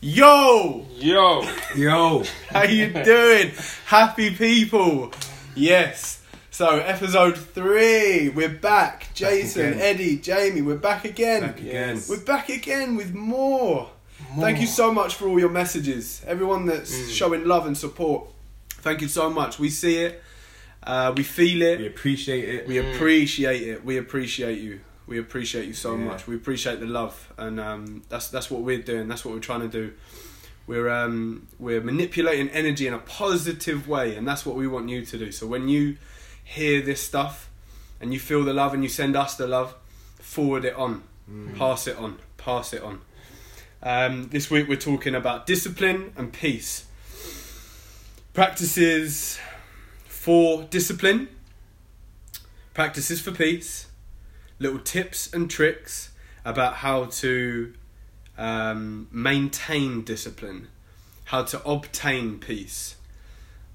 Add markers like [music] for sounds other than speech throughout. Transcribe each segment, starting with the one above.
Yo, Yo, Yo, [laughs] how you doing? Happy people. Yes. So episode three, we're back. Jason, again. Eddie, Jamie, we're back again. back again. Yes. We're back again with more. Thank you so much for all your messages. Everyone that's Mm. showing love and support. Thank you so much. We see it. Uh, we feel it. We appreciate it. We appreciate it. We appreciate you. We appreciate you so Yeah. much. We appreciate the love, and um, that's that's what we're doing. That's what we're trying to do. We're um, we're manipulating energy in a positive way, and that's what we want you to do. So when you hear this stuff, and you feel the love, and you send us the love, forward it on, pass it on, pass it on. Um, this week we're talking about discipline and peace. Practices for discipline, practices for peace, little tips and tricks about how to um, maintain discipline, how to obtain peace.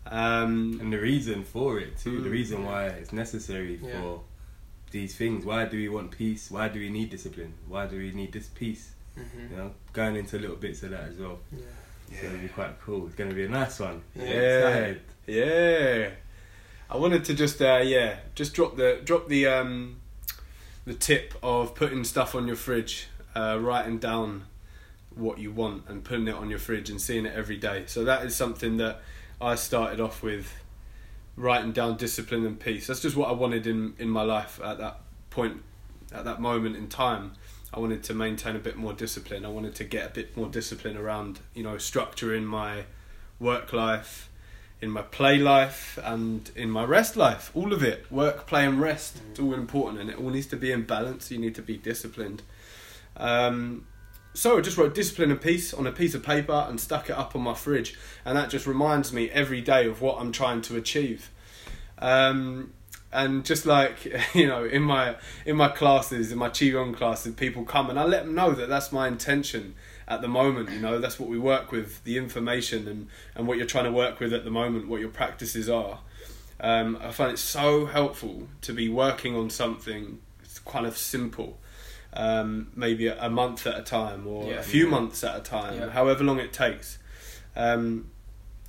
Um, And the reason for it too, the Mm. reason why it's necessary Yeah. for these things. Why do we want peace? Why do we need discipline? Why do we need this peace? Mhm. You know, going into little bits of that as well. Yeah. It's gonna be quite cool. It's gonna be a nice one. Yeah. Yeah, I wanted to just uh, yeah, just drop the drop the um, the tip of putting stuff on your fridge, uh, writing down what you want and putting it on your fridge and seeing it every day. So that is something that I started off with, writing down discipline and peace. That's just what I wanted in in my life at that point, at that moment in time. I wanted to maintain a bit more discipline. I wanted to get a bit more discipline around you know structure in my work life in my play life and in my rest life. All of it. Work, play, and rest. It's all important and it all needs to be in balance. You need to be disciplined. Um, so I just wrote discipline and peace on a piece of paper and stuck it up on my fridge. And that just reminds me every day of what I'm trying to achieve. Um, and just like [laughs] you know, in my in my classes, in my qigong classes, people come and I let them know that that's my intention at the moment. You know, that's what we work with, the information and and what you're trying to work with at the moment, what your practices are. Um, I find it so helpful to be working on something kind of simple, um, maybe a, a month at a time or Yeah. a few Yeah. months at a time, Yeah. however long it takes. Um,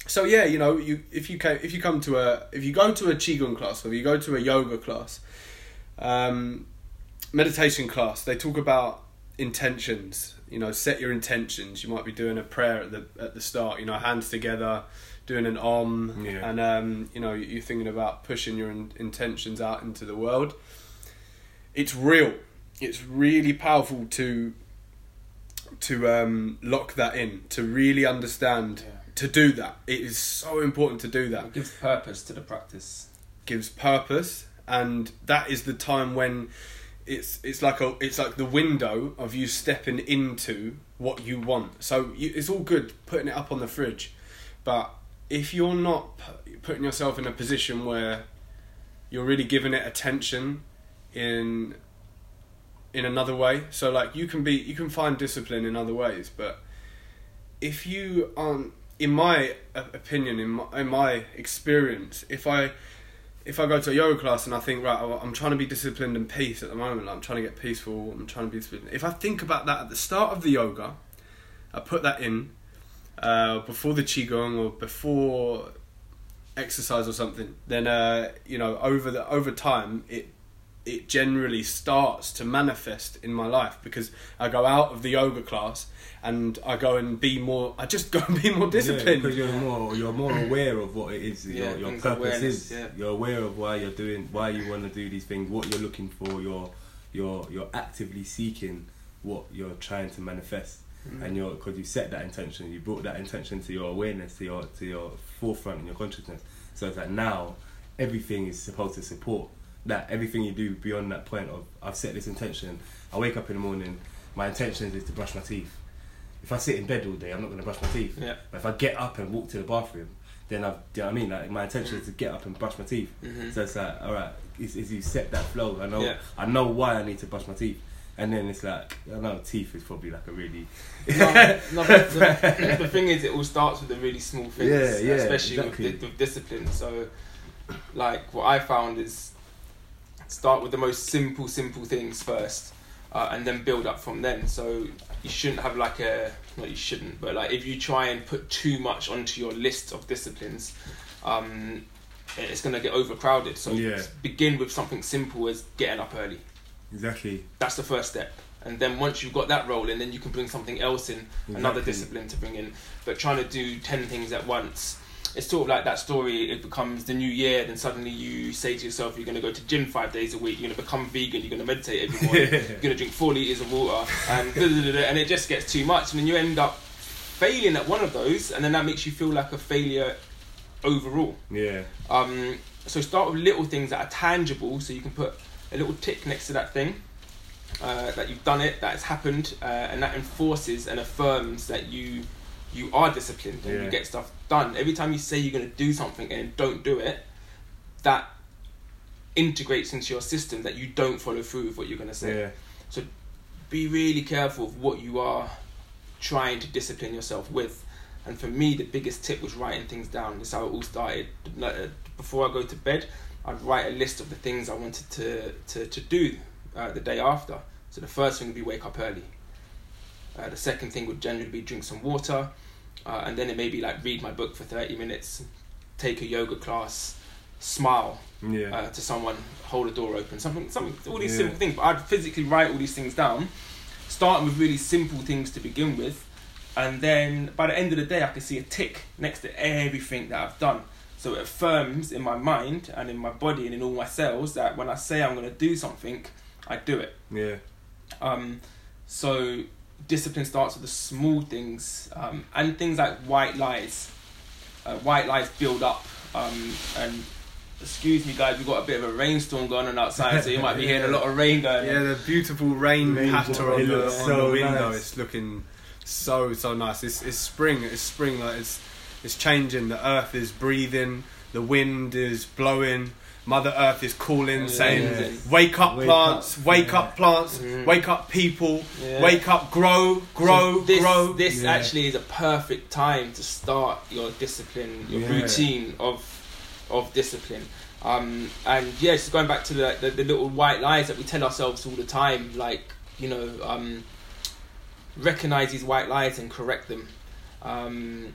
so yeah, you know, you if you can, if you come to a if you go to a qigong class or if you go to a yoga class, um, meditation class, they talk about intentions. You know, set your intentions. You might be doing a prayer at the at the start. You know, hands together, doing an om, Yeah. and um, you know you're thinking about pushing your in- intentions out into the world. It's real. It's really powerful to to um, lock that in, to really understand, Yeah. to do that. It is so important to do that It gives purpose to the practice. gives purpose and that is the time when it's it's like a it's like the window of you stepping into what you want. So you, it's all good putting it up on the fridge but if you're not pu- putting yourself in a position where you're really giving it attention in in another way so like you can be you can find discipline in other ways but if you aren't in my opinion in my, in my experience if i if I go to a yoga class and I think right, oh, I'm trying to be disciplined and peace at the moment, like, I'm trying to get peaceful, I'm trying to be disciplined. If I think about that at the start of the yoga, I put that in uh, before the qigong or before exercise or something. Then uh, you know over the over time it it generally starts to manifest in my life because I go out of the yoga class and I go and be more. I just [laughs] go and be more disciplined Yeah, disciplined. because you're more you're more aware of what it is Yeah, your, your purpose is. yeah. You're aware of why you're doing why you want to do these things, what you're looking for. You're you're you're actively seeking what you're trying to manifest, Mm-hmm. and you're because you set that intention, you brought that intention to your awareness, to your to your forefront in your consciousness. So it's like now everything is supposed to support that. Everything you do beyond that point of I've set this intention. I wake up in the morning. My intention is to brush my teeth. If I sit in bed all day, I'm not going to brush my teeth. Yeah. But if I get up and walk to the bathroom, then I've, do you know what I mean? Like my intention is to get up and brush my teeth. Mhm. So it's like, all right, is, is you set that flow. I know, Yeah. I know why I need to brush my teeth. And then it's like, I know teeth is probably like a really, no, no, [laughs] the, the thing is, it all starts with the really small things, Yeah, yeah, especially exactly. with, with discipline. So, like, what I found is start with the most simple, simple things first, uh, and then build up from then. So, you shouldn't have like a not you shouldn't, but like if you try and put too much onto your list of disciplines, um, it's gonna get overcrowded. So Yeah. begin with something simple as getting up early. Exactly. That's the first step. And then once you've got that rolling, then you can bring something else in, another discipline to bring in. But trying to do 10 things at once, it's sort of like that story. It becomes the new year, then suddenly you say to yourself, you're going to go to gym five days a week, you're going to become vegan, you're going to meditate every morning, [laughs] you're going to drink four litres of water, and, da, da, da, and it just gets too much. And then you end up failing at one of those, and then that makes you feel like a failure overall. Yeah. Um, so start with little things that are tangible, so you can put a little tick next to that thing uh, that you've done it, that it's happened, uh, and that enforces and affirms that you you are disciplined and Yeah. you get stuff done. Every time you say you're going to do something and don't do it, that integrates into your system that you don't follow through with what you're going to say. Yeah. Be really careful of what you are trying to discipline yourself with. And for me, the biggest tip was writing things down. That's how it all started. Uh, Before I go to bed, I'd write a list of the things I wanted to, to, to do uh, the day after. So the first thing would be wake up early. Uh, the second thing would generally be drink some water. Uh, and then it may be like read my book for 30 minutes, take a yoga class, smile Yeah. uh, to someone, hold a door open, something, something, all these Yeah. simple things. But I'd physically write all these things down, starting with really simple things to begin with, and then by the end of the day, I can see a tick next to everything that I've done. So it affirms in my mind and in my body and in all my cells that when I say I'm going to do something, I do it. yeah. Um, so discipline starts with the small things um, and things like white lies. Uh, white lies build up, um, and excuse me, guys, we've got a bit of a rainstorm going on outside, so you might be [laughs] hearing a lot of rain going. Yeah, on. the beautiful rain Rain patter on the, on so the window. nice. It's looking so so nice. It's it's spring. It's spring. Like it's it's changing. The earth is breathing. The wind is blowing. Mother Earth is calling, Yeah. saying, Yeah. "Wake up, Wake plants! up. Wake Yeah. up, plants! Mhm. Wake up, people! Yeah. Wake up, grow, grow, So this, grow!" This Yeah. actually is a perfect time to start your discipline, your Yeah. routine of of discipline. Um, and yeah, just going back to the, the the little white lies that we tell ourselves all the time, like you know, um, recognize these white lies and correct them. Um,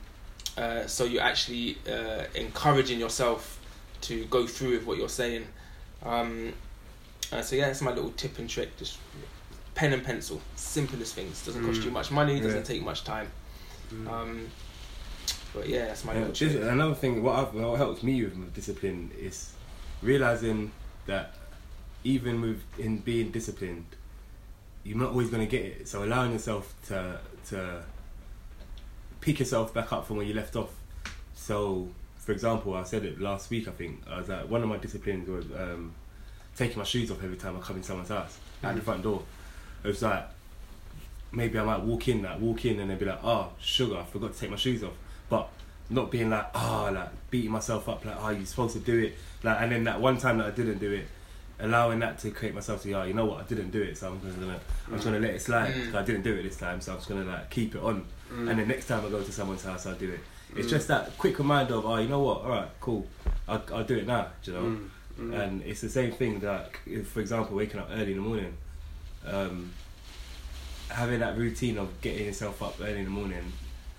uh, so you're actually uh, encouraging yourself to go through with what you're saying. Um, uh, so yeah, that's my little tip and trick. Just pen and pencil, simplest things. Doesn't cost Mm. you much money. Doesn't Yeah. take much time. Mm. Um, but yeah, that's my Yeah, little trick. another thing, what, I've, what helps me with my discipline is realizing that even with in being disciplined, you're not always going to get it. So allowing yourself to to pick yourself back up from where you left off. So, for example, I said it last week. I think I was like one of my disciplines was um, taking my shoes off every time I come in someone's house at the Mhm. front door. It was like maybe I might walk in, like walk in, and they'd be like, "Oh, sugar, I forgot to take my shoes off." But not being like, "Ah," like beating myself up, like, "Oh, you're supposed to do it." Like, and then that one time that I didn't do it, allowing that to create myself to, "Oh, you know what? I didn't do it, so I'm just gonna, I'm just gonna let it slide. Mm. I didn't do it this time, so I'm just gonna like keep it on." Mm. And then next time I go to someone's house, I'll do it. It's Mm. just that quick reminder of, "Oh, you know what? All right, cool. I'll, I'll do it now." do You know. Mm. Mm. And it's the same thing that, if, for example, waking up early in the morning, um, having that routine of getting yourself up early in the morning,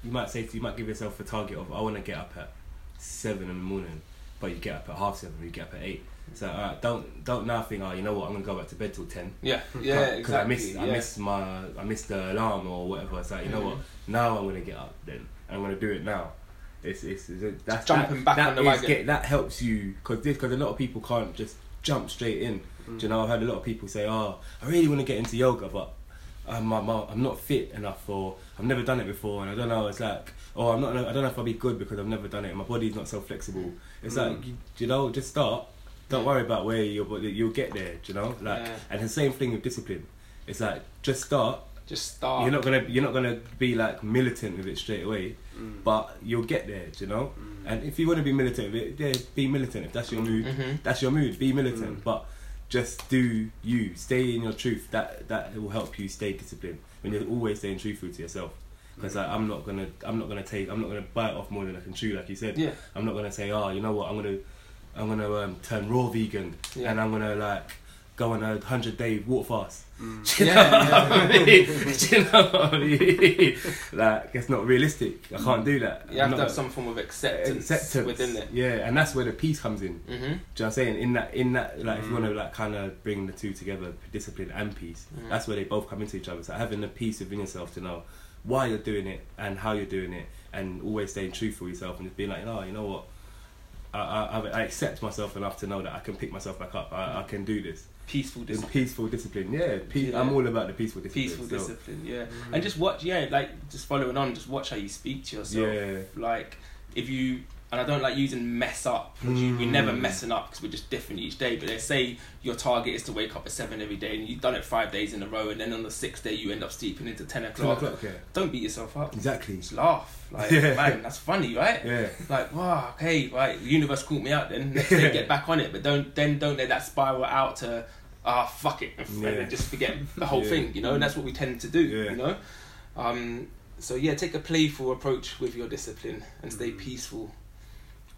you might say to, you might give yourself a target of I want to get up at seven in the morning, but you get up at half seven, you get up at eight. So alright, don't don't now think oh you know what I'm gonna go back to bed till ten. Yeah, [laughs] yeah, because I exactly. missed yeah. I missed my I missed the alarm or whatever. It's like you know Mhm. what now I'm gonna get up then I'm gonna do it now. It's it's, it's that's Jumping that, back that on the wagon. Get, that helps you because because a lot of people can't just jump straight in. Mm. Do you know I've heard a lot of people say oh I really want to get into yoga but I'm, I'm I'm not fit enough or I've never done it before and I don't know it's like oh I'm not I don't know if I'll be good because I've never done it my body's not so flexible. It's Mm. like you, you know just start. Don't worry about where you're, but you'll get there. do You know, like, Yeah. and the same thing with discipline. It's like just start. Just start. You're not gonna you're not gonna be like militant with it straight away, Mm. but you'll get there. do You know, Mm. and if you want to be militant with it, yeah, be militant. If that's your mood, Mhm. that's your mood. Be militant, Mm. but just do you. Stay in your truth. That that will help you stay disciplined when you're always staying truthful to yourself. Because like, I'm not gonna I'm not gonna take I'm not gonna bite off more than I can chew, like you said. Yeah. I'm not gonna say, oh, you know what, I'm gonna, I'm gonna um, turn raw vegan, Yeah. and I'm gonna like go on a hundred day walk fast. Mm. Do you Yeah, know what I mean? [laughs] Do you know what I mean? like it's not realistic. I can't do that. You have to have some form of acceptance, acceptance within it. Yeah, and that's where the peace comes in. Mm-hmm. Do you know what I'm saying? In that, in that, like, if you Mm. want to like kind of bring the two together, discipline and peace, Mm. that's where they both come into each other. So having the peace within yourself to know why you're doing it and how you're doing it, and always staying truthful with yourself and just being like, oh, you know what, I, I, I- I accept myself enough to know that I can pick myself back up. I, I can do this. Peaceful In discipline. peaceful discipline, yeah. Pe- Yeah. I'm all about the peaceful discipline. Peaceful so- discipline, yeah. Mm. And just watch, yeah, like just following on, just watch how you speak to yourself. Yeah. Like if you, and I don't like using mess up. you, we're never Mm. messing up because we're just different each day. But they say your target is to wake up at seven every day, and you've done it five days in a row, and then on the sixth day you end up sleeping into ten o'clock. o'clock, yeah. Don't beat yourself up. Exactly. Just laugh. Like Yeah. man, that's funny, right? [laughs] Yeah. Like wow, okay, right. The universe caught me out. Then next day [laughs] get back on it, but don't then don't let that spiral out to ah fuck it and Yeah. just forget the whole Yeah. thing. You know, and that's what we tend to do. Yeah. You know, um, so yeah, take a playful approach with your discipline and stay Mhm. peaceful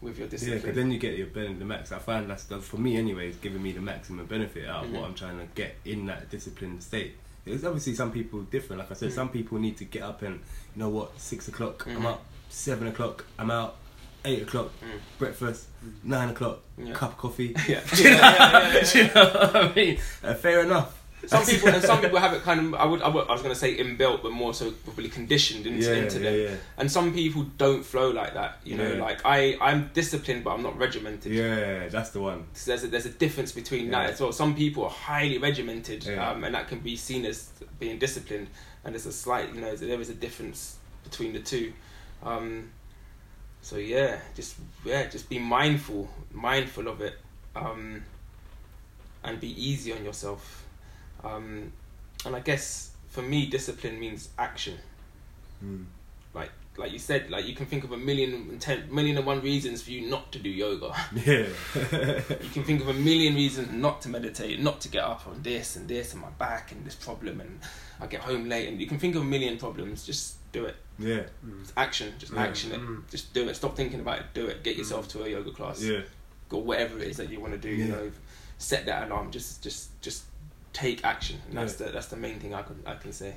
with your discipline. Yeah, because then you get your benefit, the max. I find that's that for me anyway. It's giving me the maximum benefit out of Mhm. what I'm trying to get in that disciplined state. It's obviously some people different. Like I said, Mhm. some people need to get up and you know what, six o'clock I'm Mhm. up, seven o'clock I'm out, eight o'clock Mm. breakfast, nine o'clock Yeah. cup of coffee. [laughs] yeah. [laughs] Do you know, Yeah, do you know what I mean? Uh, fair enough. Some people [laughs] and some people have it kind of. I would. I, would, I was going to say inbuilt, but more so probably conditioned into, into yeah, them. yeah, And some people don't flow like that. You know, like I, I'm disciplined, but I'm not regimented. yeah. That's the one. So there's a, there's a difference between that as well. Some people are highly regimented, Yeah. um, and that can be seen as being disciplined. And there's a slight, you know, there is a difference between the two. Um, so yeah, just yeah, just be mindful, mindful of it, um, and be easy on yourself. Um, and I guess for me, discipline means action Mm. like you said, like you can think of a million and ten million and one reasons for you not to do yoga. Yeah. [laughs] [laughs] You can think of a million reasons not to meditate, not to get up on this and this and my back and this problem and I get home late and you can think of a million problems. Just do it. yeah. It's action. Just Yeah. action it. Mm. Just do it. Stop thinking about it. Do it. Get yourself to a yoga class Yeah. or whatever it is that you want to do. You know, set that alarm. Just just just take action. And that's the that's the main thing I can I can say.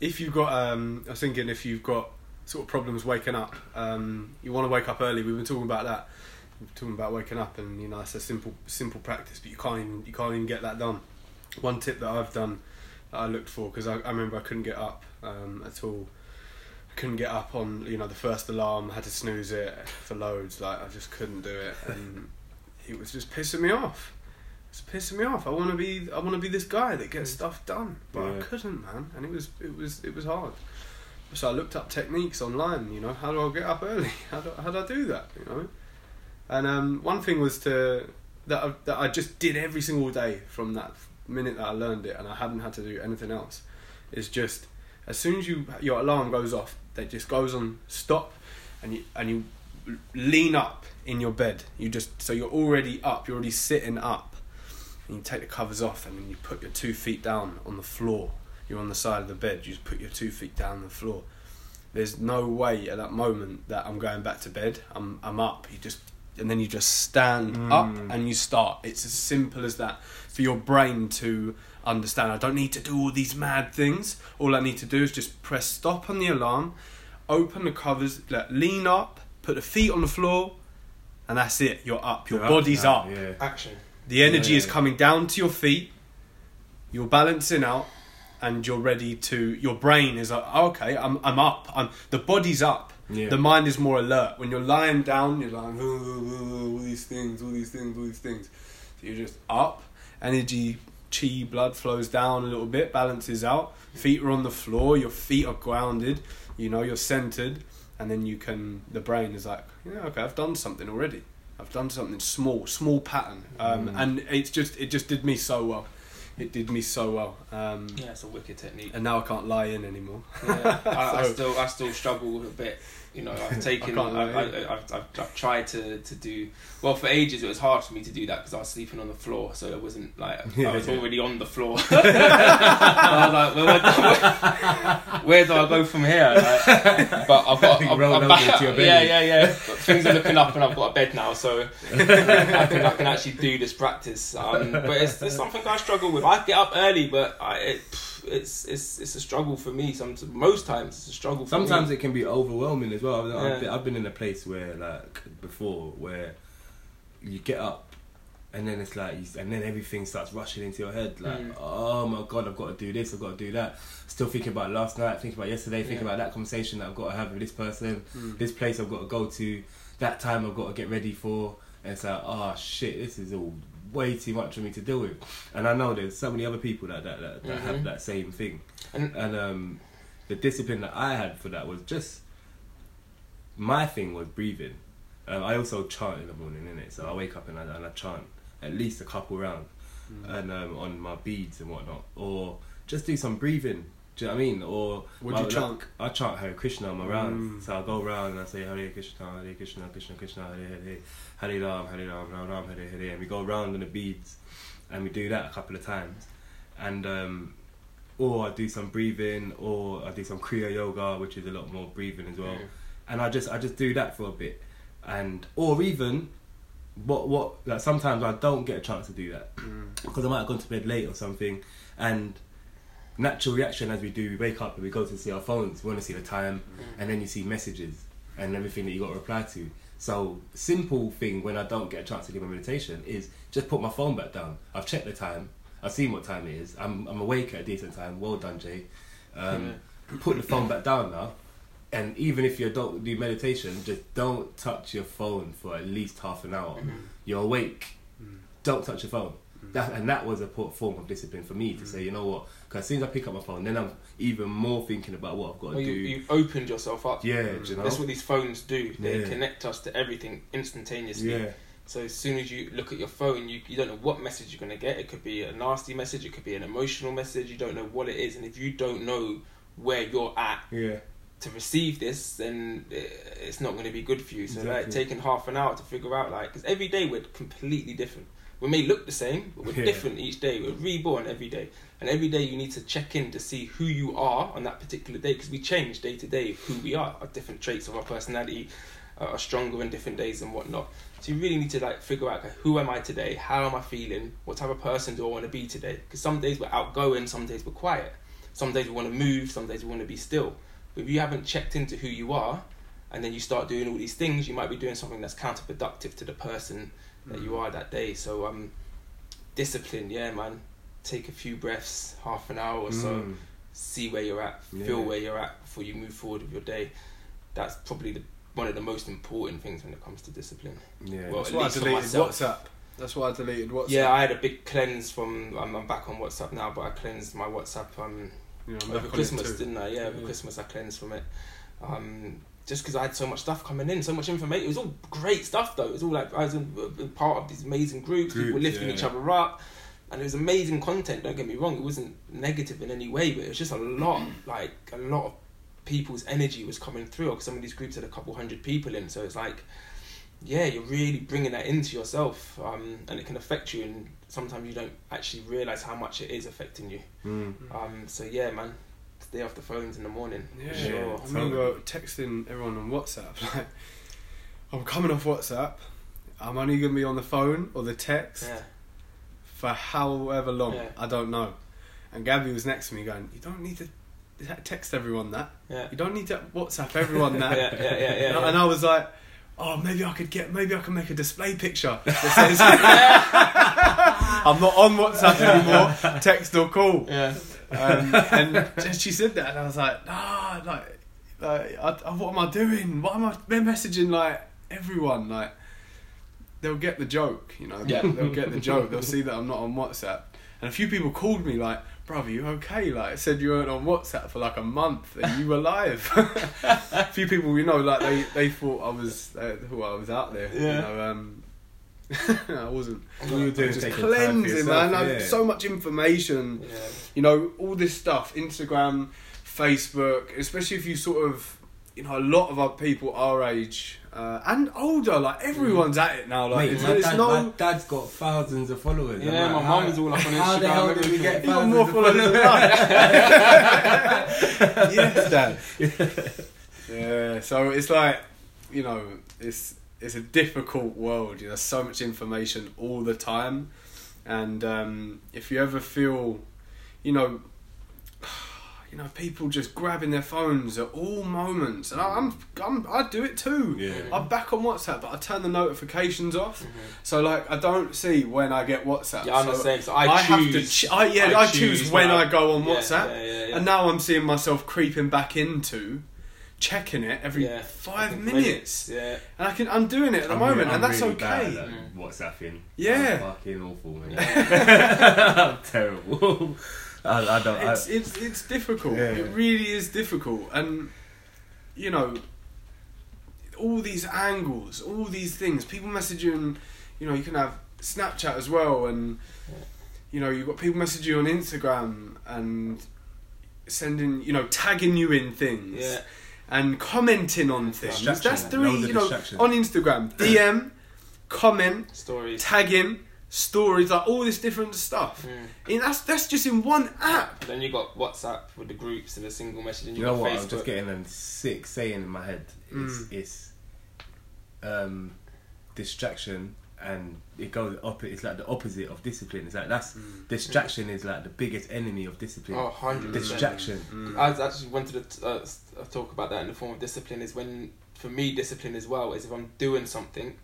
If you've got, um, I was thinking if you've got sort of problems waking up, um, you want to wake up early. We've been talking about that. We've been talking about waking up, and you know it's a simple, simple practice, but you can't even you can't even get that done. One tip that I've done that I looked for because I, I remember I couldn't get up um, at all. Couldn't get up on you know the first alarm. Had to snooze it for loads. Like I just couldn't do it, and it was just pissing me off. It's pissing me off. I want to be. I want to be this guy that gets stuff done, but I couldn't, man. And it was. It was. It was hard. So I looked up techniques online. You know, how do I get up early? [laughs] How do how do I do that? You know. And um, one thing was to that I, that I just did every single day from that minute that I learned it, and I hadn't had to do anything else. Is just as soon as you your alarm goes off, that just goes on stop, and you and you lean up in your bed. You just so you're already up. You're already sitting up. And you take the covers off, and then you put your two feet down on the floor. You're on the side of the bed. You just put your two feet down on the floor. There's no way at that moment that I'm going back to bed. I'm I'm up. You just and then you just stand Mm. up and you start. It's as simple as that for your brain to understand. I don't need to do all these mad things. All I need to do is just press stop on the alarm, open the covers, like, lean up, put the feet on the floor, and that's it. You're up. Your You're body's now, up. Yeah. Action. The energy Yeah. is coming down to your feet. You're balancing out, and you're ready to. Your brain is like, oh, okay, I'm I'm up. I'm the body's up. Yeah. The mind is more alert. When you're lying down, you're like all these things, all these things, all these things. So you're just up. Energy, chi, blood flows down a little bit, balances out. Feet are on the floor. Your feet are grounded. You know you're centered, and then you can. The brain is like, yeah, okay, I've done something already. I've done something small, small pattern, um, Mm. and it's just it just did me so well it did me so well. Um, Yeah, it's a wicked technique. And now I can't lie in anymore. Yeah, I, I [laughs] still I still struggle with a bit. You know, I've [laughs] taken, I I, I, I've, I've, I've tried to, to do well for ages. It was hard for me to do that because I was sleeping on the floor, so it wasn't like Yeah, I was yeah. already on the floor. [laughs] I was like, well, where, where do I go from here? Like, but I've got, I've, roll I've, over into your belly. yeah, yeah, yeah. But things are looking up, and I've got a bed now, so I can, I can actually do this practice. Um, but it's, it's something I struggle with. I get up early, but I, it, it's it's it's a struggle for me. Some most times it's a struggle. For Sometimes me. it can be overwhelming as well. I've, I've, Yeah. been, I've been in a place where, like, before, where you get up and then it's like, you, and then everything starts rushing into your head. Like, Mm. oh my god, I've got to do this, I've got to do that. Still thinking about last night, thinking about yesterday, thinking Yeah. about that conversation that I've got to have with this person, Mm. this place I've got to go to, that time I've got to get ready for. And it's like, oh shit, this is all way too much for me to deal with. And I know there's so many other people that that, that, that Mhm. have that same thing. And- And um, the discipline that I had for that was just my thing was breathing. Um, I also chant in the morning, innit? So I wake up and I, and I chant at least a couple rounds Mm. and um, on my beads and whatnot, or just do some breathing. Do you know what I mean? Or you? I chant Hare Krishna on my rounds. Mm. So I go around and I say Hare Krishna, Hare Krishna, Krishna Krishna, Hare Hare, Hare Ram, Hare Ram, Ram Ram, Hare Hare, and we go around on the beads, and we do that a couple of times, and um, or I do some breathing, or I do some Kriya Yoga, which is a lot more breathing as well, Mm. and I just I just do that for a bit, and or even what what like sometimes I don't get a chance to do that Mm. because I might have gone to bed late or something, and natural reaction as we do, we wake up and we go to see our phones, we want to see the time, and then you see messages and everything that you got to reply to. So simple thing when I don't get a chance to do my meditation is just put my phone back down. I've checked the time. I've seen what time it is. I'm I'm awake at a decent time. Well done, Jay. Um, Put the phone back down now. And even if you don't do meditation, just don't touch your phone for at least half an hour. You're awake. Mm. Don't touch your phone. That, and that was a form of discipline for me to Mm. say, you know what? Because as soon as I pick up my phone, then I'm even more thinking about what I've got to you, do. you've opened yourself up. yeah, you know? That's what these phones do. They Yeah. connect us to everything instantaneously. yeah, So as soon as you look at your phone, you, you don't know what message you're going to get. It could be a nasty message. It could be an emotional message. You don't know what it is. And if you don't know where you're at yeah, to receive this, then it's not going to be good for you. So like taking half an hour to figure out like because every day we're completely different. We may look the same, but we're Yeah. different each day. We're reborn every day, and every day you need to check in to see who you are on that particular day because we change day to day who we are. Our different traits of our personality uh, are stronger in different days and whatnot. So you really need to like figure out who am I today? How am I feeling? What type of person do I want to be today? Because some days we're outgoing, some days we're quiet. Some days we want to move, some days we want to be still. But if you haven't checked into who you are, and then you start doing all these things, you might be doing something that's counterproductive to the person that Mm. you are that day. So um, discipline, yeah, man. Take a few breaths, half an hour or so. Mm. See where you're at, feel Yeah. where you're at before you move forward with your day. That's probably the one of the most important things when it comes to discipline. yeah. Well, That's at why I deleted. WhatsApp. That's why I deleted WhatsApp. Yeah, I had a big cleanse from. I'm, I'm back on WhatsApp now, but I cleansed my WhatsApp um, You over back on it Christmas, didn't I? Yeah, over Yeah. Christmas I cleansed from it. Um, just because I had so much stuff coming in, so much information. It was all great stuff though. It was all like I was in, in part of these amazing groups, people Groups, lifting yeah. each other up, and it was amazing content. Don't get me wrong; it wasn't negative in any way, but it was just a lot, like a lot of people's energy was coming through. Because some of these groups had a couple hundred people in, so it's like, yeah, you're really bringing that into yourself, um, and it can affect you. And sometimes you don't actually realize how much it is affecting you. Mm. Um, so yeah, man, stay off the phones in the morning. Yeah, for sure. I remember texting everyone on WhatsApp [laughs] like, I'm coming off WhatsApp. I'm only gonna be on the phone or the text Yeah, for however long. Yeah. I don't know. And Gabby was next to me going, "You don't need to text everyone that. yeah, You don't need to WhatsApp everyone [laughs] that." yeah, yeah, yeah, yeah, and, I- yeah. and I was like, "Oh, maybe I could get. Maybe I can make a display picture that [laughs] says." [laughs] I'm not on WhatsApp anymore. Text or call. yeah. Um, and she said that, and I was like, nah, like, like I, I, what am I doing? What am I? Messaging like everyone, like they'll get the joke, you know. Yeah. They'll get the joke. They'll see that I'm not on WhatsApp, and a few people called me like, "Brother, you okay?" Like, I said you weren't on WhatsApp for like a month and you were live. [laughs] a few people, you know, like they they thought I was, they thought I was out there. You Yeah. know, um, [laughs] I wasn't. All you're doing is Just taking time for cleansing, yourself, man. I've yeah. So much information. Yeah. You know, all this stuff, Instagram, Facebook, especially if you sort of, you know, a lot of our people our age uh, and older, like everyone's at it now. Like, Mate, it's, my, it's dad, no. my dad's got thousands of followers. I'm Yeah, like, my how- mum's all up on How the Instagram, hell did we get You got thousands more of followers than followers? [laughs] yes, Dad. yeah, so it's like, you know, it's it's a difficult world. You know, so much information all the time, and um, if you ever feel, you know, you know, people just grabbing their phones at all moments, and I, I'm, I'm I do it too. Yeah. I'm back on WhatsApp, but I turn the notifications off. Mhm. So like, I don't see when I get WhatsApp. Yeah, I'm so the same. So I, have to. choose. Ch- I, yeah, I, choose, when I, go on yeah, WhatsApp, Yeah, yeah, yeah. and now I'm seeing myself creeping back into checking it every Yeah. five Think minutes, Yeah. and I can. I'm doing it at the I'm moment, really- and I'm that's really okay. Bad at Mm. WhatsApping. Yeah. I'm fucking awful, man. Yeah. [laughs] I'm terrible. [laughs] I, I don't. I, It's it's it's difficult. Yeah. It really is difficult, and you know, all these angles, all these things. People messaging, you know, you can have Snapchat as well, and you know, you've got people messaging you on Instagram and sending, you know, tagging you in things. Yeah. and commenting on things. That's three, you know, on Instagram, DM, comment, Stories. tagging, stories, like all this different stuff. Mm. And that's that's just in one app. Then you got WhatsApp with the groups and the single message, and you, you know got what? Facebook. I'm just getting a sick saying in my head. It's Mm. it's um, distraction, and it goes up. It's like the opposite of discipline. It's like that's Mm. distraction is like the biggest enemy of discipline. Oh, 100%. Distraction. Mm. I actually wanted to uh, uh, talk about that in the form of discipline. Is when, for me, discipline as well is if I'm doing something,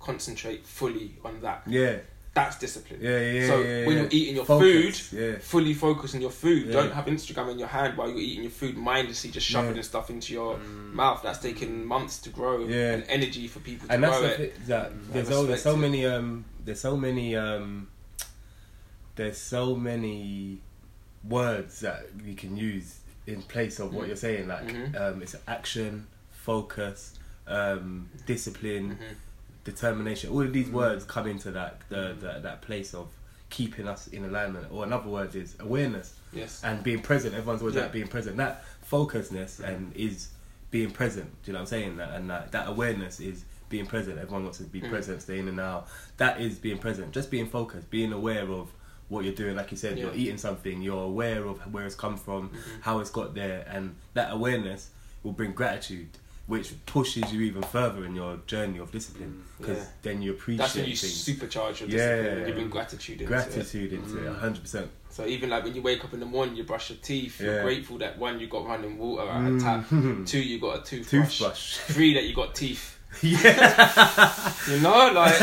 concentrate fully on that. Yeah, That's discipline. yeah, yeah. so yeah, when yeah. you're eating your Focus, food, yeah. fully focus on your food. Yeah. Don't have Instagram in your hand while you're eating your food mindlessly, just shoving Yeah. stuff into your Mm. mouth. That's taking months to grow Yeah. and energy for people to and that's grow the it. thing, that Mm. there's, all, there's so it. many um there's so many um there's so many words that we can use in place of what Mm. you're saying like Mhm. um it's action focus um discipline Mhm. Determination all of these Mm. words come into that the, the, that place of keeping us in alignment or another word is awareness Yes. and being present. Everyone's always Yeah. like being present. That focusedness and is being present. Do you know what I'm saying? That and that, that awareness is being present. Everyone wants to be Mm. present, stay in and out. That is being present. Just being focused, being aware of what you're doing. Like you said, you're eating something. You're aware of where it's come from, Mhm. how it's got there, and that awareness will bring gratitude. Which pushes you even further in your journey of discipline because Yeah. then you appreciate it. That's when you things. supercharge your Yeah. discipline. You bring gratitude into it. gratitude into it, Mm. 100%. So even like when you wake up in the morning, you brush your teeth. You're Yeah. grateful that one you got running water out of Mm. tap. Two you got a toothbrush. Toothbrush. [laughs] Three that you got teeth. [laughs] yeah. [laughs] You know, like.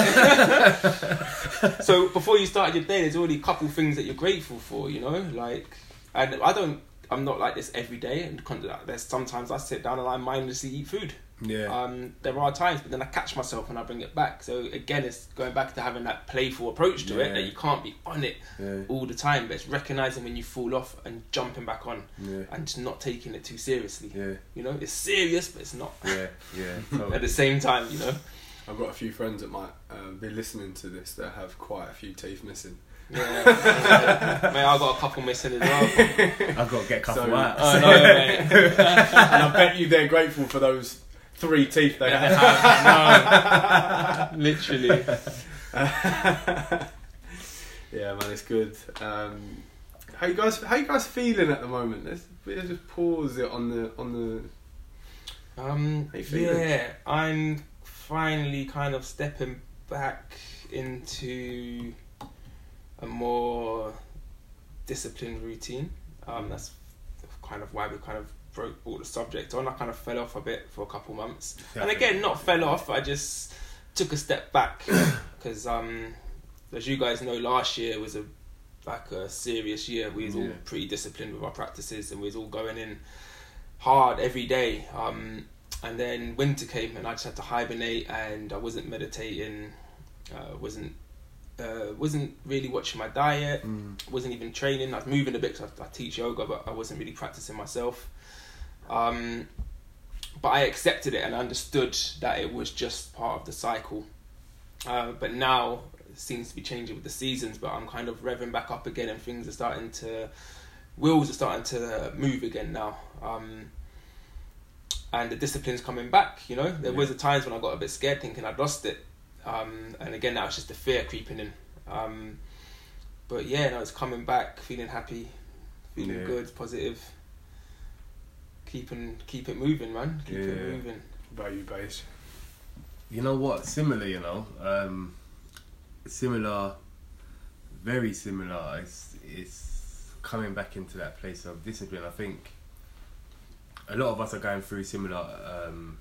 so before you started your day, there's already a couple things that you're grateful for. You know, like, and I don't. I'm not like this every day, and there's sometimes I sit down and I mindlessly eat food. Yeah. Um, there are times, but then I catch myself and I bring it back. So again, it's going back to having that playful approach to it that you can't be on it yeah. all the time, but it's recognizing when you fall off and jumping back on Yeah. and just not taking it too seriously. Yeah. You know, it's serious, but it's not Yeah. Yeah. [laughs] at the same time. You know, I've got a few friends that might uh, be listening to this that have quite a few teeth missing. Yeah. yeah. Mate, I got a couple missing as well. [laughs] I've got to get a couple So- out. I know, mate. and I bet you they're grateful for those three teeth they have. No, [laughs] literally. [laughs] yeah, man, it's good. Um, how you guys? How you guys feeling at the moment? Let's, let's just pause it on the on the. Um, How you feeling? yeah, I'm finally kind of stepping back into a more disciplined routine. Um, that's kind of why we kind of broke all the subject on. I kind of fell off a bit for a couple months, and again, not fell off. I just took a step back [coughs] because, um, as you guys know, last year was a like a serious year. We was all pretty disciplined with our practices, and we was all going in hard every day. Um, and then winter came, and I just had to hibernate, and I wasn't meditating, uh, wasn't uh, wasn't really watching my diet, Mm. wasn't even training. I was moving a bit 'cause I, I teach yoga, but I wasn't really practicing myself. Um, but I accepted it and understood that it was just part of the cycle. Uh, but now it seems to be changing with the seasons. But I'm kind of revving back up again, and things are starting to wheels are starting to move again now. Um, and the discipline's coming back. You know, there Yeah. was a times when I got a bit scared, thinking I'd lost it, um, and again that was just the fear creeping in. Um, but yeah, no, it's coming back, feeling happy, feeling Yeah. good, positive. Keeping keep it moving, man. Keep it moving. What about you, base? You know what? Similar, you know. Um, similar, very similar. It's, it's coming back into that place of discipline. I think a lot of us are going through similar, um,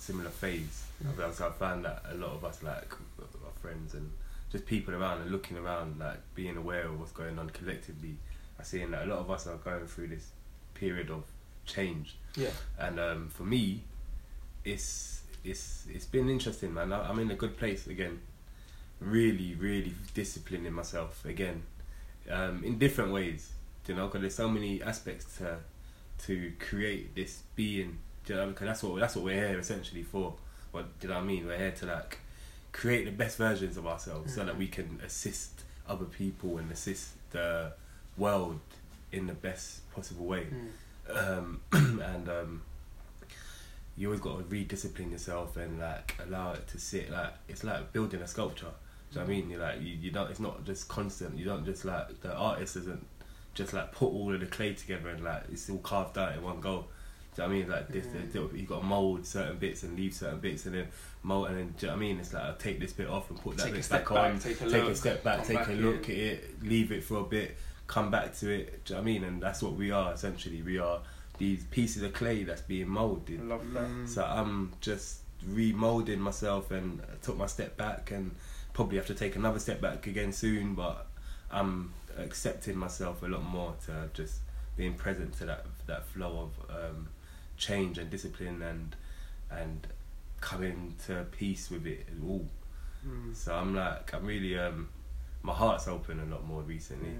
similar phase. Mm. I've found that a lot of us, like our friends and just people around and looking around, like being aware of what's going on collectively, are seeing that a lot of us are going through this period of change. Yeah. And um, for me, it's it's it's been interesting, man. I, I'm in a good place again. Really, really disciplining myself again, um, in different ways. You know, because there's so many aspects to to create this being. Do you know, because that's what that's what we're here essentially for. What do you know what I mean? We're here to like create the best versions of ourselves so that we can assist other people and assist the world in the best possible way Mm. um, [clears throat] and um, you always got to rediscipline yourself and like allow it to sit like it's like building a sculpture. Do you know what I mean? You're like you, you don't. It's not just constant. You don't just like the artist doesn't just like put all of the clay together and like it's all carved out in one go. Do you know what I mean? Like this, Mm. you got to mold certain bits and leave certain bits and then mold and then do you know what I mean? It's like I'll take this bit off and put that Take a bit step back, back, on. take a take look, a step back, take back a in. look at it, leave it for a bit, come back to it. Do you know what I mean? And that's what we are essentially. We are these pieces of clay that's being molded. I love that. So I'm just remolding myself and I took my step back and probably have to take another step back again soon. But I'm accepting myself a lot more to just being present to that that flow of um, change and discipline and and coming to peace with it all. Mm. So I'm like I'm really um my heart's open a lot more recently,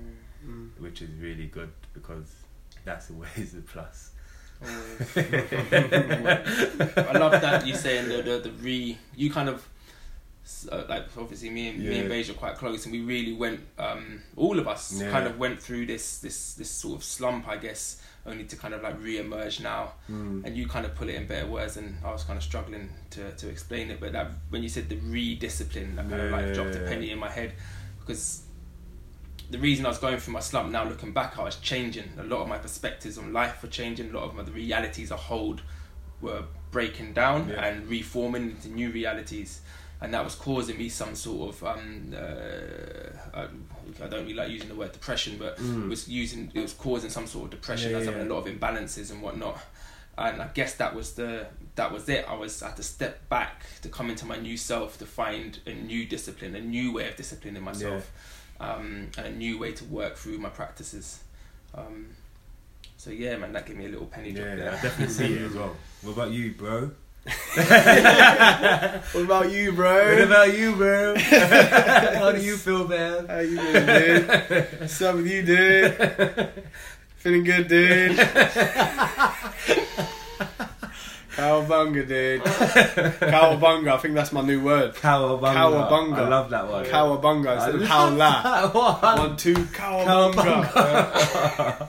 Mm. Which is really good because that's always [laughs] a plus. [laughs] I love that you saying the, the the re you kind of uh, like obviously me and me and Yeah. Beige are quite close and we really went um all of us Yeah. kind of went through this this this sort of slump I guess only to kind of like re-emerge now Mm. and you kind of put it in better words and I was kind of struggling to, to explain it but that when you said the re-discipline that kind of like dropped a penny in my head because the reason I was going through my slump now looking back I was changing a lot of my perspectives on life were changing a lot of my, the realities I hold were breaking down Yeah. and reforming into new realities and that was causing me some sort of um, uh, I, I don't really like using the word depression but Mm. it was using it was causing some sort of depression Yeah, I was yeah, having a lot of imbalances and whatnot and I guess that was the that was it I was I had to step back to come into my new self to find a new discipline a new way of disciplining myself um, and a new way to work through my practices um, so yeah man that gave me a little penny drop Yeah, there I definitely see it as well. [laughs] What about you, bro? [laughs] What about you, bro? What about you, bro? [laughs] How do you feel, man? How you doing, dude? What's up with you, dude? Feeling good, dude? [laughs] Cowabunga, dude. Cowabunga, I think that's my new word. Cowabunga. Cowabunga. I love that one. Cowabunga instead of I how la. one. One, two, cowabunga. cowabunga.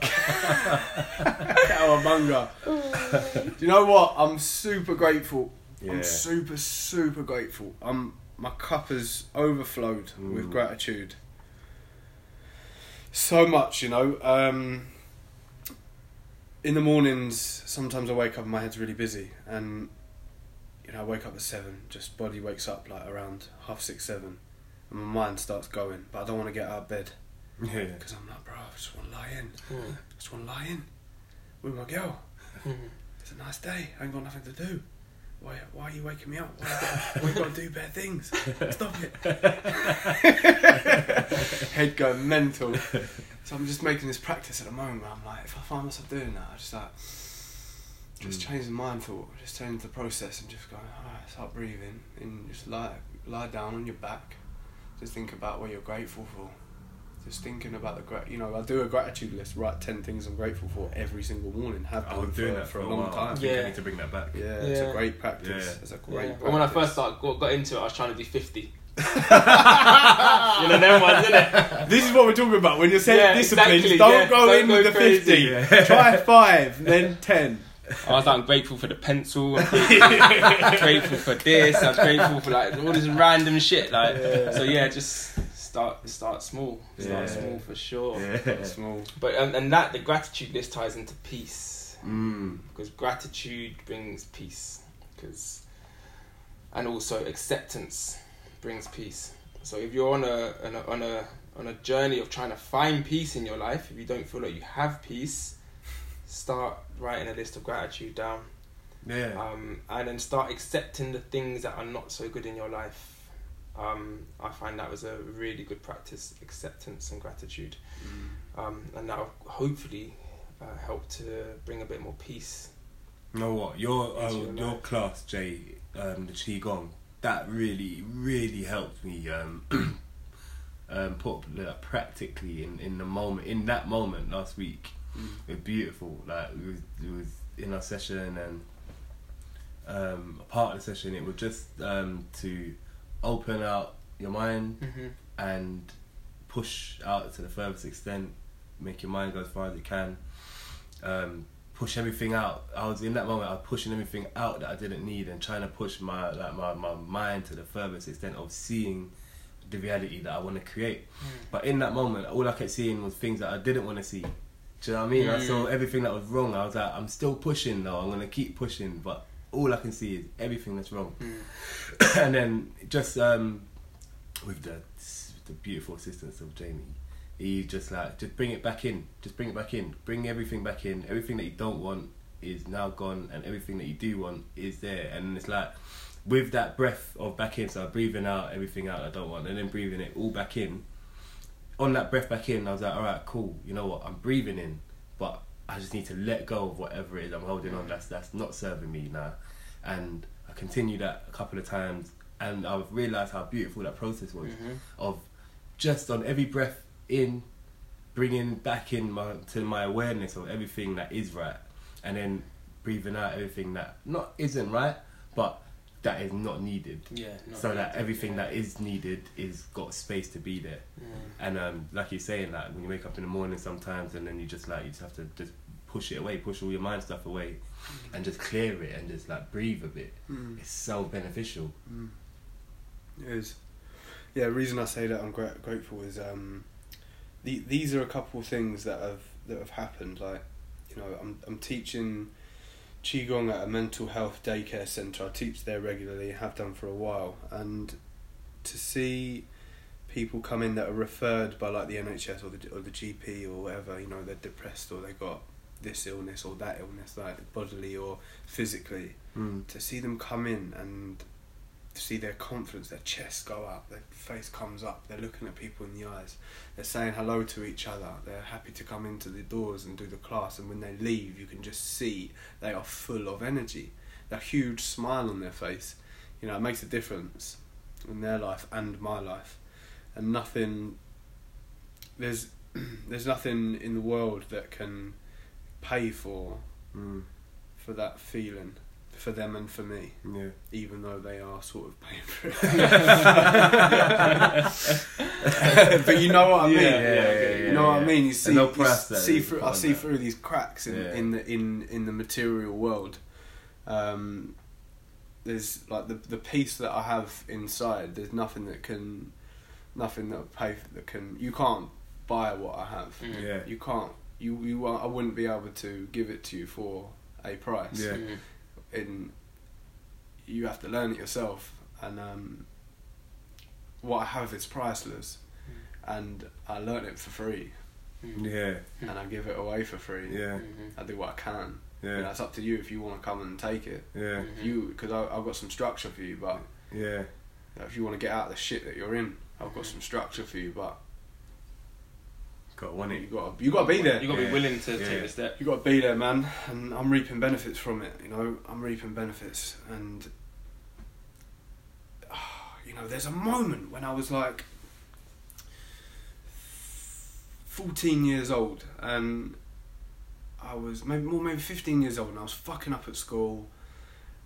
[laughs] Do you know what? I'm super grateful. Yeah. I'm super, super grateful. I'm my cup has overflowed with Mm. gratitude. So much, you know. Um, in the mornings, sometimes I wake up and my head's really busy, and you know I wake up at seven. Just body wakes up like around half six, seven, and my mind starts going. But I don't want to get out of bed Yeah. because I'm like, bro, I just want to lie in. Mm. I just want to lie in with my girl. Mm. It's a nice day. I ain't got nothing to do. Why, why are you waking me up? Why why you got to do bad things? Stop it. [laughs] Head going mental. So I'm just making this practice at the moment. Where I'm like, if I find myself doing that, I just like, just Mm. change the mind thought, just change the process, and just go, alright, start breathing, and just lie, lie down on your back. Just think about what you're grateful for. Just thinking about the gra- you know I do a gratitude list. Write ten things I'm grateful for every single morning. Have I done was for, doing that for a long while. I time. think I Yeah. need to bring that back. Yeah, it's a great practice. Yeah. It's a great. Yeah. Practice. When I first started, got, got into it, I was trying to do 50. [laughs] you know, them ones, innit? This is what we're talking about. When you're saying Yeah, disciplines, exactly, don't yeah. go Don't in go with the crazy. 50. Yeah. Try five, then 10. I was like, I'm grateful for the pencil. I'm [laughs] grateful, I'm grateful for this. I'm grateful for like all this random shit. Like, Yeah. so yeah, just start start small. Start Yeah. small for sure. Yeah. Small. But um, and that the gratitude list ties into peace Mm. because gratitude brings peace because and also acceptance brings peace. So if you're on a, on a on a on a journey of trying to find peace in your life, if you don't feel like you have peace, start writing a list of gratitude down Yeah. um, and then start accepting the things that are not so good in your life. Um, I find that was a really good practice, acceptance and gratitude, um, and that will hopefully uh, help to bring a bit more peace. You know what? Your uh, your your class, Jay, um, the qigong, that really, really helped me um, [clears throat] um, put like, practically in, in the moment, in that moment last week. It was beautiful. Like it was, it was in our session and um, a part of the session. It was just um, to open out your mind Mm-hmm. and push out to the furthest extent, make your mind go as far as it can, um, push everything out. I was in that moment, I was pushing everything out that I didn't need and trying to push my like my, my mind to the furthest extent of seeing the reality that I want to create. But in that moment, all I kept seeing was things that I didn't want to see. Do you know what I mean? I saw Mm. everything that was wrong. I was like, I'm still pushing though. I'm gonna keep pushing, but all I can see is everything that's wrong. [coughs] and then just um, with the the beautiful assistance of Jamie, he just like just bring it back in, just bring it back in, bring everything back in. Everything that you don't want is now gone, and everything that you do want is there. And it's like with that breath of back in, so breathing out everything out I don't want, and then breathing it all back in. On that breath back in, I was like, all right, cool. You know what? I'm breathing in, but I just need to let go of whatever it is I'm holding on. That's that's not serving me now. And I continued that a couple of times, and I've realised how beautiful that process was Mhm. of just on every breath in, bringing back in my to my awareness of everything that is right, and then breathing out everything that not isn't right, but that is not needed. Yeah. not so that everything yeah. that is needed is got space to be there. And um, like you're saying, like when you wake up in the morning sometimes, and then you just like you just have to just push it away, push all your mind stuff away, and just clear it and just like breathe a bit. Mm. It's so beneficial. Mm. It is. Yeah, the reason I say that I'm gra- grateful is um, the, these are a couple of things that have that have happened. Like, you know, I'm I'm teaching qigong at a mental health daycare centre. I teach there regularly, have done for a while, and to see people come in that are referred by like the NHS or the or the GP or whatever, you know, they're depressed or they got this illness or that illness, like bodily or physically Mm. to see them come in and see their confidence, their chest go up, their face comes up, they're looking at people in the eyes, they're saying hello to each other, they're happy to come into the doors and do the class, and when they leave, you can just see they are full of energy, that huge smile on their face. You know, it makes a difference in their life and my life, and nothing. There's, [clears throat] there's nothing in the world that can pay for Mm. for that feeling for them and for me Yeah. even though they are sort of paying for it. [laughs] [laughs] but you know what I mean. Yeah, yeah, yeah, you know what I mean. You see, you price that see through. I see that. through these cracks in, Yeah. in the in in the material world. Um, there's like the the peace that I have inside. There's nothing that can, nothing that pay for, that can. You can't buy what I have. Mm. Yeah. You can't. You you. won't- I wouldn't be able to give it to you for a price Yeah. Mm. in you have to learn it yourself and um, what I have is priceless and I learn it for free Mm. Yeah. and I give it away for free Yeah. Mhm. I do what I can Yeah. you know, it's up to you if you want to come and take it Yeah. Mhm. you because I've got some structure for you but Yeah. you know, if you want to get out of the shit that you're in I've got some structure for you but Got you it. got you got to be there You got to Yeah. be willing to Yeah. take the step. you got to be there, man. And I'm reaping benefits from it. You know, I'm reaping benefits, and [sighs] you know, there's a moment when I was like 14 years old, and I was maybe more, maybe 15 years old, and I was fucking up at school.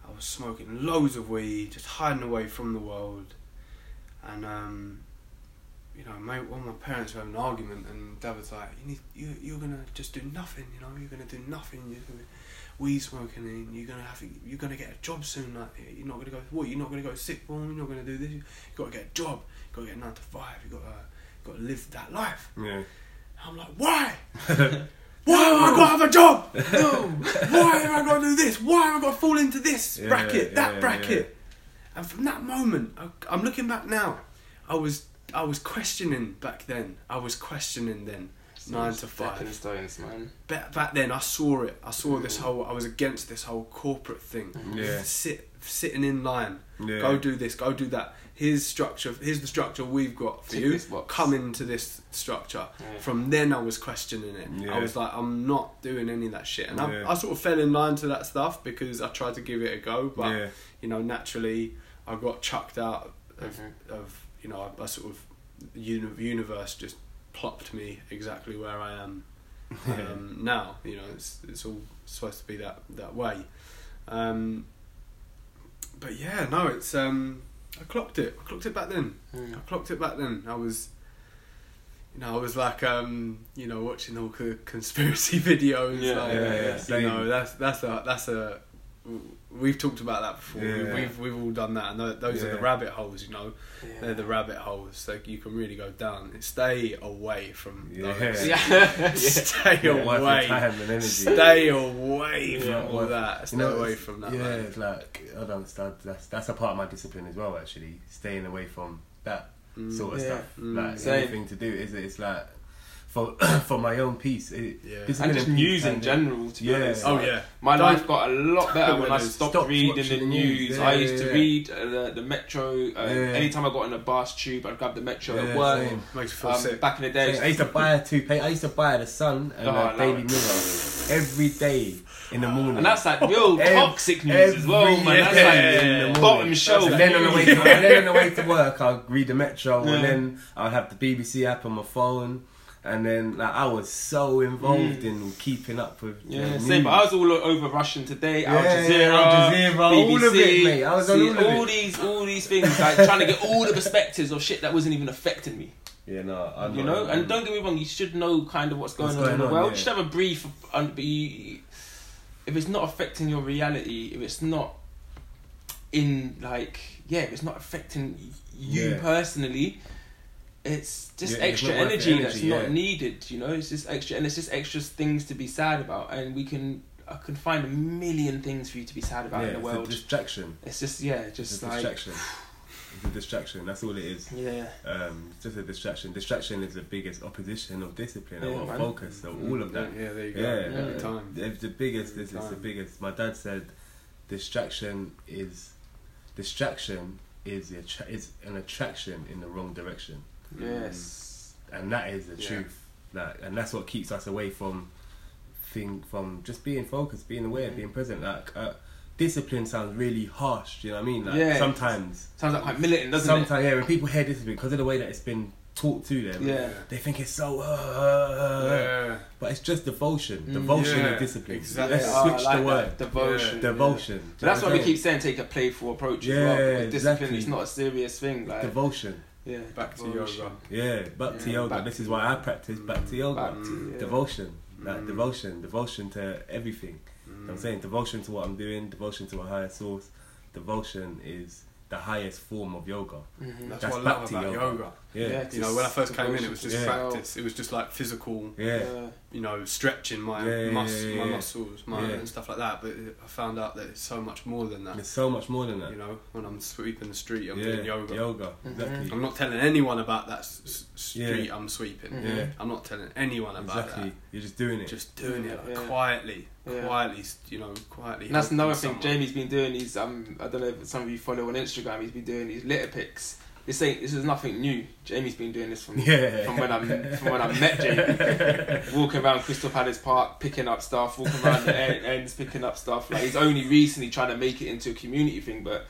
I was smoking loads of weed, just hiding away from the world, and um, you know, my, one of my parents were having an argument, and Dad was like, "You need, you, you're gonna just do nothing, you know, you're gonna do nothing. You're gonna weed smoking, and you're gonna have, you're gonna get a job soon. Like, you're not gonna go, what? You're not gonna go sick form. You're not gonna do this. You got to get a job. You got to get a nine to five. You got to, got to live that life." Yeah. I'm like, why? [laughs] Why have I got to have a job? [laughs] No. Why have I got to do this? Why have I got to fall into this Yeah, bracket, that yeah, bracket? And from that moment, I, I'm looking back now. I was, I was questioning back then. I was questioning then. Nine to Stepping five. stones, man. Back, back then, I saw it. I saw this whole. I was against this whole corporate thing. Yeah. Sit, sitting in line. Yeah. Go do this. Go do that. Here's structure. Here's the structure we've got for Tick you. Come into this structure. Yeah. From then, I was questioning it. Yeah. I was like, I'm not doing any of that shit, and Yeah. I, I sort of fell in line to that stuff because I tried to give it a go, but Yeah. you know, naturally, I got chucked out of, Mhm. of you know, I, I sort of uni- universe just plopped me exactly where I am [laughs] um, now. You know, it's it's all supposed to be that that way. Um, but yeah, no, it's um, I clocked it. I clocked it back then. Mm. I clocked it back then. I was, you know, I was like, um, you know, watching all the conspiracy [laughs] videos. Yeah, like, yeah, yeah, You know, that's that's a that's a. We've talked about that before. Yeah. We've we've all done that, and tho- those are the rabbit holes. You know, Yeah. they're the rabbit holes. So you can really go down. Stay away from Yeah. those. Yeah. [laughs] yeah. Stay Yeah, away. time and energy. Stay away from Yeah, all that. Stay You know, away from that. Yeah, man. it's like I don't understand. That's that's a part of my discipline as well. Actually, staying away from that Mm. sort of Yeah. stuff. Mm. Like Same. anything to do is it? It's like for [clears throat] for my own peace. It, Yeah. discipline And just news in general, to be Yeah. honest. Oh Like, yeah. My Don't- life got a lot better when I stopped Stop reading the news. news. I Yeah, used to yeah, read uh, the, the Metro. Uh, Yeah. Anytime I got on a bus tube, I'd grab the Metro Yeah, at work. same. Makes you feel Um, sick. back in the day, I used to buy a toothpaste. I used to buy the Sun and Oh, the. Daily Mirror every day in the morning. and that's like real Ev- toxic news as well, every man. That's like in the morning. bottom shelf. And then on the way to, then on the way to work, I'll read the Metro, Yeah. and then I'll have the BBC app on my phone, and then like I was so involved Mm. in keeping up with Yeah, the same. But I was all over Russian Today, Al Yeah, Jazeera, Al Jazeera, all BBC, of it, mate. I was on see, all of it. these, all these things, like trying to get all the perspectives of shit that wasn't even affecting me. Yeah, no, I'm you not- know, and don't get me wrong, you should know kind of what's going What's on in the on, world. yeah. You should have a brief, un- but if it's not affecting your reality, if it's not in like, yeah, if it's not affecting you Yeah. personally, it's just Yeah, extra not worth the energy, that's energy, not needed. You know, it's just extra, and it's just extra things to be sad about, and we can. I can find a million things for you to be sad about yeah, in the it's world. a distraction. it's just yeah, It's just a like distraction. It's a distraction. That's all it is. yeah, Um, just a distraction. Distraction is the biggest opposition of discipline Yeah, or man. focus. So all of that. Yeah, there you go. Yeah, Every yeah. time. It's the biggest. This is the biggest. My dad said, distraction is distraction is the attra- is an attraction in the wrong direction, yes, and that is the Yeah. truth. Like, and that's what keeps us away from thing from just being focused, being aware, being present. Like, uh, discipline sounds really harsh. Do you know what I mean? Like, Yeah. sometimes, sounds like quite militant, doesn't it? sometimes, yeah. When people hear discipline because of the way that it's been taught to them, Yeah. they think it's so. Uh, Yeah. But it's just devotion. Mm. Devotion Yeah, and discipline. exactly. Let's oh, switch like the word. Devotion. Devotion. But that's why we Do you know keep saying take a playful approach as well. Because discipline exactly. is not a serious thing. Like, Devotion. Yeah, Back to yoga. Yeah, back to yoga. back this to is why I practice back to yoga. Back to, yeah. Devotion. Like Mm. devotion. Devotion to everything. You know what I'm saying devotion to what I'm doing, devotion to a higher source. Devotion is the highest form of yoga. Mhm. That's, That's what I love about yoga. yoga. Yeah. Yeah. You know, when I first came in, it was just Yeah. practice. It was just like physical, Yeah. Yeah. you know, stretching my Yeah, yeah, mus- yeah, my muscles, my Yeah. and stuff like that. But I found out that it's so much more than that. It's so much more than that. You know, when I'm sweeping the street, I'm yeah. doing yoga. Yoga. Mhm. Exactly. I'm not telling anyone about that s- s- street Yeah. I'm sweeping. Mhm. Yeah. I'm not telling anyone about Exactly. You're just doing it. Just doing it like, Yeah. quietly, Yeah. quietly, you know, quietly. And that's helping another thing someone. Jamie's been doing. He's um I don't know if some of you follow on Instagram. He's been doing these litter picks. This ain't this is nothing new. Jamie's been doing this from Yeah. from when I from when I met Jamie. [laughs] walking around Crystal Palace Park, picking up stuff. Walking around the en- ends, picking up stuff. Like he's only recently trying to make it into a community thing, but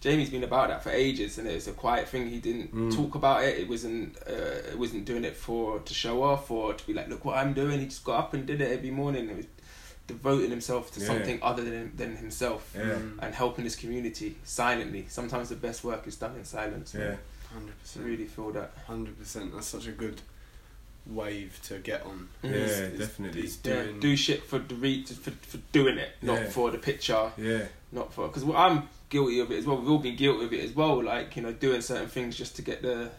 Jamie's been about that for ages, and it was a quiet thing. He didn't Mm. talk about it. It wasn't. Uh, it wasn't doing it for to show off or to be like, look what I'm doing. He just got up and did it every morning. It was devoting himself to Yeah. something other than than himself Yeah. Mm. and helping his community silently. Sometimes the best work is done in silence. Yeah. Hundred percent. really feel that. Hundred percent. That's such a good wave to get on. Yeah, He's- definitely. He's Yeah, doing. do shit for the re- for for doing it, not Yeah. for the picture, Yeah. not for because I'm guilty of it as well. We've all been guilty of it as well. Like you know, doing certain things just to get the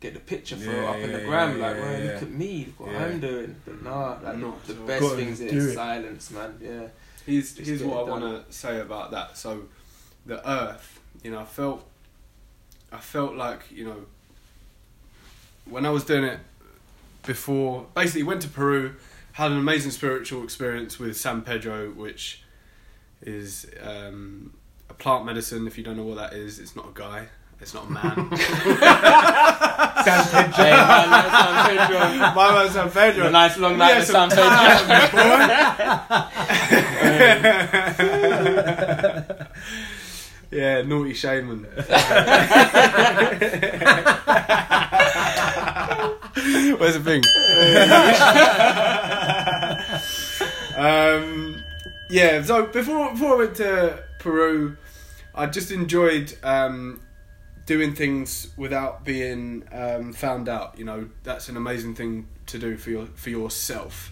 get the picture for Yeah, up in the yeah, gram. yeah, like, yeah, well, yeah. look at me, look what Yeah. I'm doing. But nah, like Not the best Gotta things do is it. silence, man. Yeah. Here's Just here's what I want to say about that. So, the Earth, you know, I felt, I felt like you know, when I was doing it before, basically went to Peru, had an amazing spiritual experience with San Pedro, which is um, a plant medicine. If you don't know what that is, it's not a guy. It's not a man. [laughs] Hey, man, that's San Pedro. My man's San Pedro. A nice long night Yeah, at San Pedro. [laughs] Yeah, naughty shaman. [laughs] Where's the thing? um, yeah, so before before I went to Peru, I just enjoyed um, doing things without being um, found out. You know, that's an amazing thing to do for your for yourself.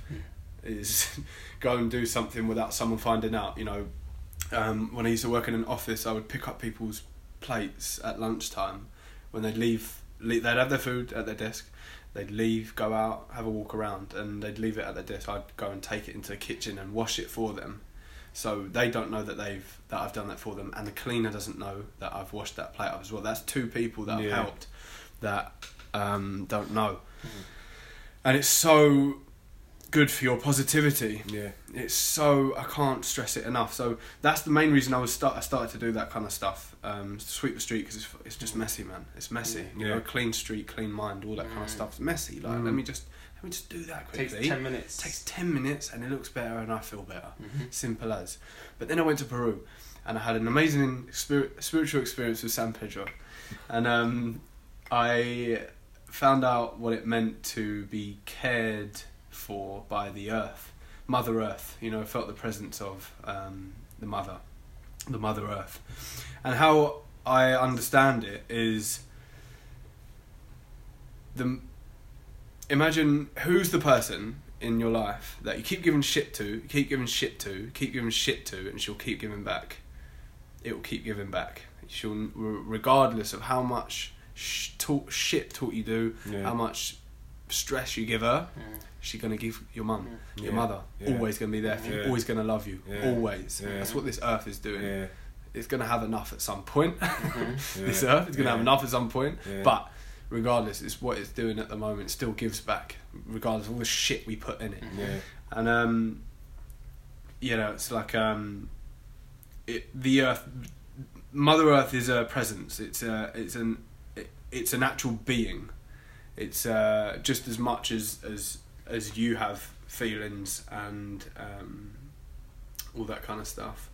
Is [laughs] go and do something without someone finding out. You know, um, when I used to work in an office, I would pick up people's plates at lunchtime when they'd leave. leave they'd have their food at their desk. They'd leave, go out, have a walk around, and they'd leave it at their desk. I'd go and take it into the kitchen and wash it for them, so they don't know that they've that I've done that for them, and the cleaner doesn't know that I've washed that plate up as well. That's two people that I've helped that um, don't know, and it's so good for your positivity Yeah. it's so I can't stress it enough. So that's the main reason I was start I started to do that kind of stuff. Um, sweep the street because it's it's just messy, man. It's messy. You Yeah. know, clean street, clean mind, all that kind of stuff. stuff's messy. Like Mm. let me just let me just do that Takes ten minutes. takes ten minutes and it looks better and I feel better. Mhm. Simple as. But then I went to Peru and I had an amazing spirit, spiritual experience with San Pedro, and um, I found out what it meant to be cared for by the earth, Mother Earth. You know, felt the presence of um, the mother, the Mother Earth, and how I understand it is the imagine who's the person in your life that you keep giving shit to, keep giving shit to, keep giving shit to, and she'll keep giving back. It will keep giving back. She'll, regardless of how much sh- talk, shit talk you do, Yeah. how much stress you give her, Mm. she's gonna give your mum, Yeah. your mother, Yeah. always gonna be there for you, Yeah. always gonna love you, Yeah. always. Yeah. That's what this earth is doing. Yeah. It's gonna have enough at some point. [laughs] Mhm. this Yeah. earth is gonna have enough at some point, Yeah. but regardless, it's what it's doing at the moment. Still gives back, regardless of all the shit we put in it. Yeah. And um, you know, it's like um, it, the earth, Mother Earth is a presence. It's a, it's an, it, it's an actual being. It's uh, just as much as as as you have feelings and um, all that kind of stuff.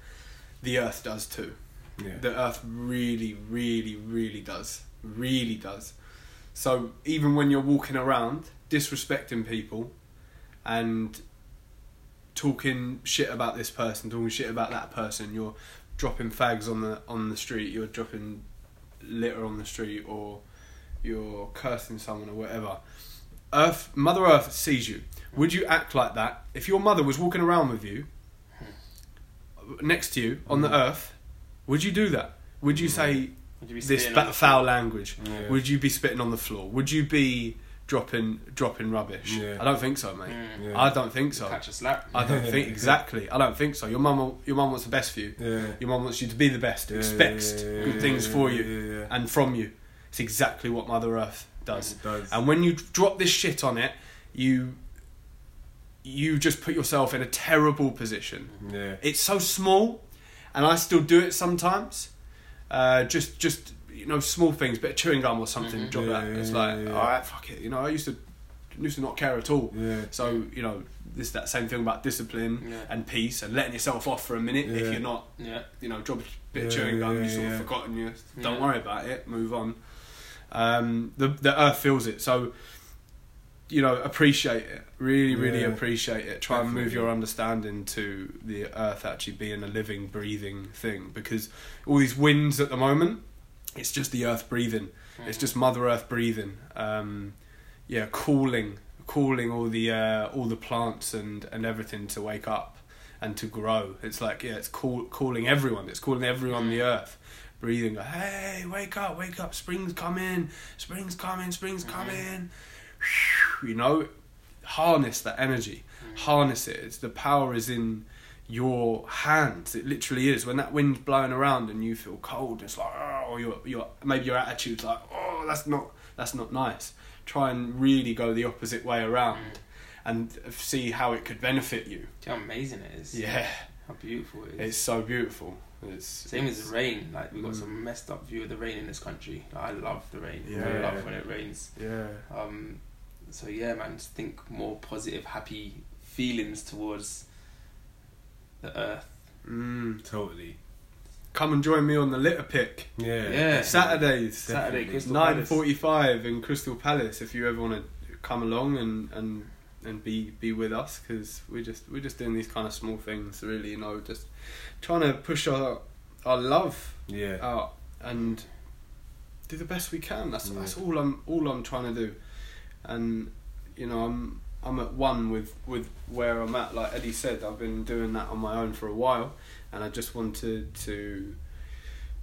The earth does too. Yeah. The earth really, really, really does. Really does. So even when you're walking around disrespecting people and talking shit about this person, talking shit about that person, you're dropping fags on the on the street, you're dropping litter on the street or you're cursing someone or whatever. Earth Mother Earth sees you. Would you act like that if your mother was walking around with you next to you on the Mm. earth? Would you do that? Would you say you be this ba- foul language? Yeah. Would you be spitting on the floor? Would you be dropping dropping rubbish? Yeah. I don't think so, mate. Mm. Yeah. I don't think so. Catch a slap. I don't [laughs] think exactly. I don't think so. Your mum, your mum wants the best for you. Your mum wants you to be the best. Expects good things for you and from you. It's exactly what Mother Earth does. It does. And when you drop this shit on it, you you just put yourself in a terrible position. yeah. It's so small, and I still do it sometimes. Uh, just just you know small things, bit of chewing gum or something. Mhm. Drop Yeah, that. yeah, it's yeah, like yeah, yeah. all right, fuck it. You know, I used to used to not care at all. Yeah. So you know, this that same thing about discipline Yeah. and peace and letting yourself off for a minute if you're not Yeah. you know drop, a bit of chewing gum, yeah, you sort yeah. of forgotten you. Don't Yeah. worry about it. Move on. Um, the the earth feels it, so you know appreciate it. Really, really Yeah. appreciate it. Try and move your understanding to the earth actually being a living, breathing thing. Because all these winds at the moment, it's just the earth breathing. It's just Mother Earth breathing. Um, yeah, calling, calling all the uh, all the plants and, and everything to wake up and to grow. It's like yeah, it's cool, calling everyone. It's calling everyone on the earth, breathing. Hey, wake up, wake up! Spring's coming, spring's coming, spring's coming. You know, harness that energy, harness it. It's the power is in your hands. It literally is. When that wind's blowing around and you feel cold, it's like oh, or your your maybe your attitude's like oh, that's not that's not nice. Try and really go the opposite way around, and see how it could benefit you. Do you know how amazing it is? Yeah, How beautiful it is. it's so beautiful. It's Same as rain. Like we got Mm. some messed up view of the rain in this country. I love the rain. I Yeah. love when it rains. yeah. Um, so yeah, man, just think more positive, happy feelings towards the earth. Mm. Totally. Come and join me on the litter pick. Yeah. Yeah. Saturdays. Saturday, Definitely. Crystal nine Palace. forty-five in Crystal Palace. If you ever want to come along and and and be be with us, because we're just we're just doing these kind of small things, really. You know, just trying to push our our love Yeah. out and do the best we can. That's Yeah. that's all I'm all I'm trying to do, and you know I'm I'm at one with with where I'm at. Like Eddie said, I've been doing that on my own for a while, and I just wanted to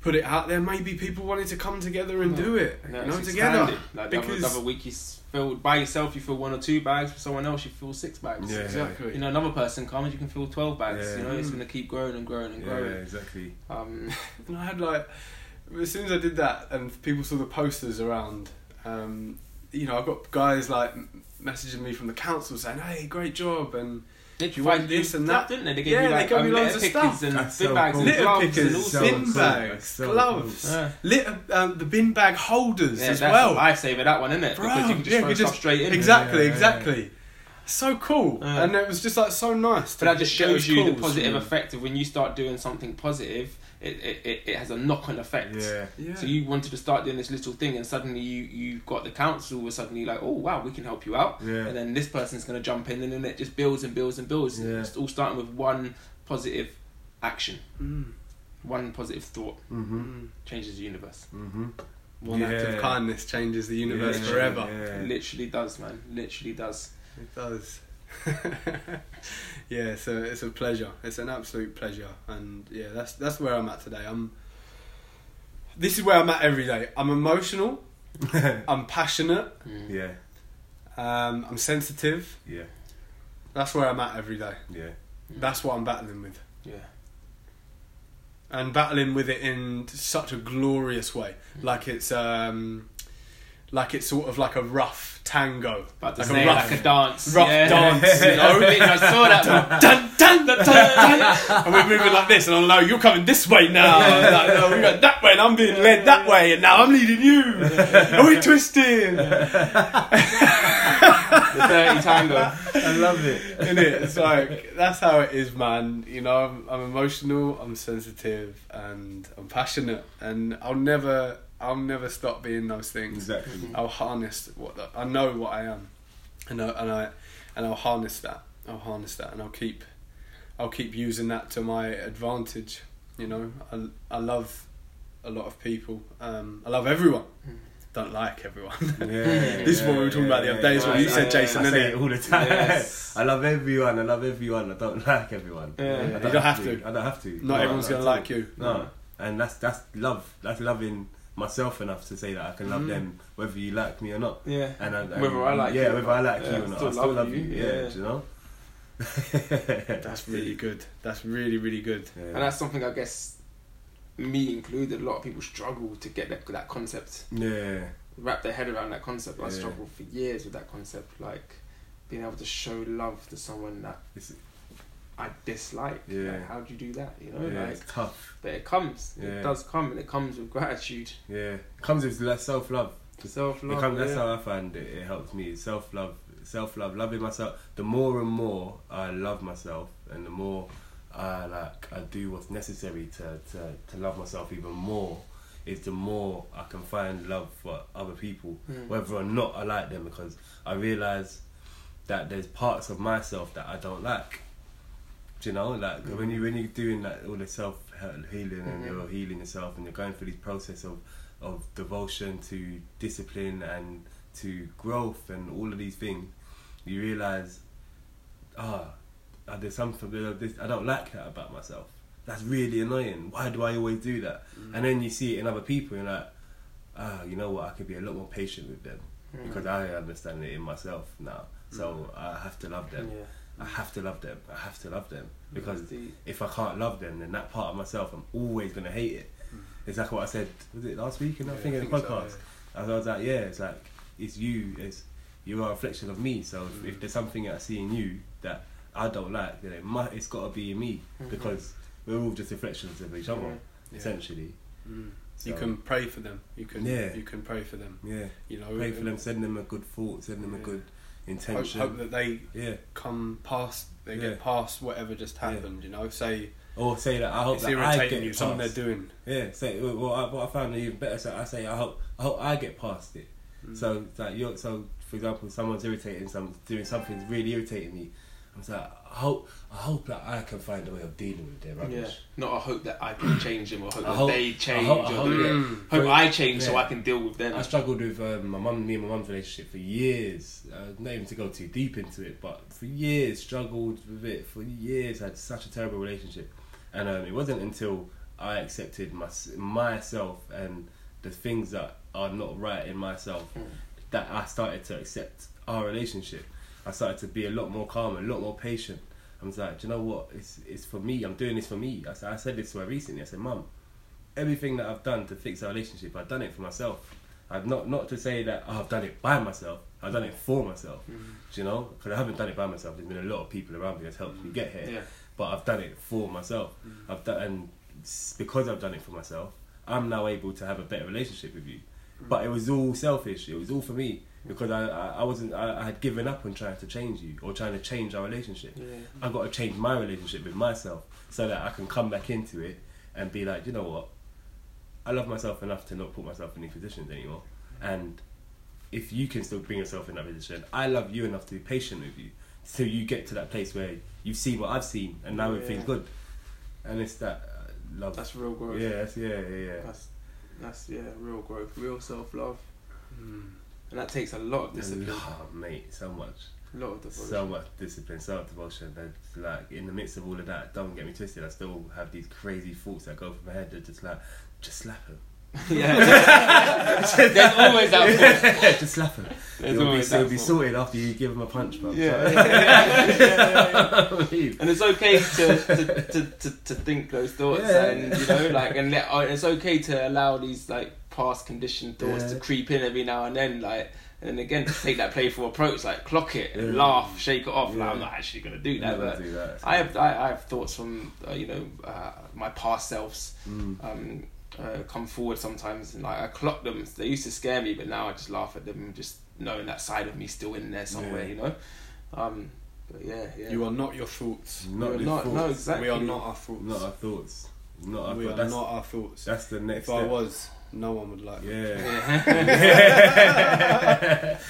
put it out there. Maybe people wanted to come together and Yeah. do it, Yeah, you know, it's together. Like the other, because the other week you s- fill by yourself, you fill one or two bags. For someone else, you fill six bags. Yeah. exactly. You know, another person comes, you can fill twelve bags. Yeah. You know, it's Mm. gonna keep growing and growing and growing. Yeah, exactly. Um, [laughs] And I had like, as soon as I did that, and people saw the posters around, um, you know, I got guys like messaging me from the council saying, "Hey, great job!" and They you want this and that? didn't they? They gave Yeah, you they like gave me loads of stuff. and That's bin so bags cool. and Litter gloves pickers, and all so bin cool. bags, so gloves, cool. Yeah. litter, um, the bin bag holders Yeah, as that's well. a lifesaver that one, isn't it? Bro, because you can just yeah, throw stuff just- straight in. Exactly, Yeah, yeah, exactly. So cool, Yeah. and it was just like so nice. But that just shows you the positive from- effect of when you start doing something positive, it, it, it, it has a knock on effect. Yeah. Yeah. So you wanted to start doing this little thing, and suddenly you you got the council was suddenly like, oh wow, we can help you out, Yeah. and then this person's going to jump in, and then it just builds and builds and builds. Yeah. It's all starting with one positive action, Mm. one positive thought Mm-hmm. Mm. changes the universe. Mm-hmm. One act of kindness changes the universe Yeah, forever. Yeah. It literally does, man. Literally does. It does. [laughs] [laughs] yeah, so it's a pleasure. It's an absolute pleasure, and yeah, that's that's where I'm at today. I'm. This is where I'm at every day. I'm emotional. [laughs] I'm passionate. Mm. yeah. Um, I'm sensitive. Yeah. That's where I'm at every day. Yeah. That's what I'm battling with, Yeah. and battling with it in such a glorious way. Like it's um, like it's sort of like a rough tango, But to like say a rough, like a dance. rough yeah. dance. You [laughs] know, I saw that. man. [laughs] dun, dun, dun, dun, dun. and we're moving like this, and I'm like, you're coming this way now. Like, no, we're going that way, and I'm being led that way, and now I'm leading you. and we're twisting. The dirty tango. I love it. In it, it's like that's how it is, man. You know, I'm, I'm emotional, I'm sensitive, and I'm passionate, and I'll never, I'll never stop being those things. Exactly. I'll harness what the, I know what I am, and I, and I and I'll harness that. I'll harness that, and I'll keep I'll keep using that to my advantage. You know, I I love a lot of people. Um, I love everyone. Don't like everyone. Yeah. [laughs] This is what we were talking about the other day, is what you said, Jason, I say it all the time. Yes. [laughs] I love everyone. I love everyone. I don't like everyone. Yeah. I You don't have to. I don't have to. Not No, everyone's gonna at like you. No, and that's that's love. That's loving myself enough to say that I can love Mm. them whether you like me or not. Yeah. And, I, and Whether I like yeah, you or whether I like Yeah, you I or not, still I still love love you. you, Yeah, yeah. do you know. [laughs] That's really good. That's really really good. Yeah. And that's something I guess me included. A lot of people struggle to get that that concept, yeah, wrap their head around that concept. I struggled for years with that concept, like being able to show love to someone that it's, I dislike. Yeah. Like, how do you do that? You know, yeah, like it's tough. but it comes. Yeah. It does come, and it comes with gratitude, Yeah, it comes with less self love. Self love. comes, that's how I find it. It helps me. Self love, self love, loving myself. The more and more I love myself, and the more I like I do what's necessary to, to, to love myself even more is the more I can find love for other people, Mm. whether or not I like them because I realise that there's parts of myself that I don't like. Do you know, like when you when you're doing that all the self healing and you're healing yourself and you're going through this process of of devotion to discipline and to growth and all of these things, you realise, ah, ah, there's something that this, I don't like that about myself. That's really annoying. Why do I always do that? And then you see it in other people, and you're like, ah, you know what? I could be a lot more patient with them Mm. because I understand it in myself now. So I have to love them. Yeah. I have to love them. I have to love them because That's deep. if I can't love them, then that part of myself, I'm always gonna hate it. It's like what I said. Was it last week? And I Yeah, think in the think so, podcast, I was like, yeah, it's like it's you. It's you are a reflection of me. So if, if there's something that I see in you that I don't like, then it might, it's got to be in me Mhm. because we're all just reflections of each other, Yeah. Yeah. essentially. Mm. You can pray for them. You can. Yeah. You can pray for them. Yeah, You know. pray for them, send them a good thought, send them a good intention. hope that they yeah, come past. They Yeah. get past whatever just happened. You know. Say or say that I hope it's that I get you. Something past. they're doing. Yeah, say well, I, what I found even better. So I say I hope I hope I get past it. Mm. So like you're so for example, someone's irritating, some doing something's really irritating me. Like I hope I hope that I can find a way of dealing with their Yeah. Not I hope that I can change them or hope I that hope- they I change hope- I or hope- hope, yeah. Mm. hope I change so I can deal with them. I struggled with um, my mum, me and my mum's relationship for years. Uh, not even to go too deep into it, but for years struggled with it. For years, I had such a terrible relationship, and um, it wasn't until I accepted my, myself and the things that are not right in myself Mm. that I started to accept our relationship. I started to be a lot more calm, a lot more patient. I was like, Do you know what? It's it's for me. I'm doing this for me. I said, I said this to her recently. I said, Mum, everything that I've done to fix our relationship, I've done it for myself. I've not not to say that oh, I've done it by myself. I've done it for myself. Mm. Do you know? Because I haven't done it by myself. There's been a lot of people around me that's helped me get here Yeah. but I've done it for myself. I've done, and because I've done it for myself, I'm now able to have a better relationship with you. But it was all selfish. It was all for me because I, I, I wasn't. I, I had given up on trying to change you or trying to change our relationship. Yeah. I've got to change my relationship with myself so that I can come back into it and be like, you know what? I love myself enough to not put myself in these positions anymore. And if you can still bring yourself in that position, I love you enough to be patient with you. So you get to that place where you've seen what I've seen and now Yeah. everything's good. And it's that uh, love. That's real growth. yeah, that's, yeah, yeah, yeah. That's that's yeah, real growth, real self love, Mm. And that takes a lot of discipline, lot, mate, so much. a lot of devotion. So much discipline, self devotion. And like in the midst of all of that, don't get me twisted. I still have these crazy thoughts that go through my head. That just like, just slap him. [laughs] yeah, [laughs] there's always that thought. [laughs] just slap him. There's It'll be, always it'll be sorted after you give him a punch, bro. Yeah. So- And it's okay to, to, to, to, to think those thoughts Yeah. and you know like and let, uh, it's okay to allow these like past conditioned thoughts Yeah. to creep in every now and then like and then again take that playful approach like clock it and Yeah. laugh shake it off like I'm not actually gonna do that but do that. I have I, I have thoughts from uh, you know uh, my past selves Mm. um, uh, come forward sometimes and like I clock them. They used to scare me, but now I just laugh at them, just knowing that side of me still in there somewhere, Yeah. you know. Um, but yeah, yeah. You are not your thoughts. Not You're not- thoughts. no, exactly. We are not our thoughts. Not our thoughts. Not our we thoughts. are That's, not our thoughts. that's the next if I step. was, no one would like me. Yeah. [laughs]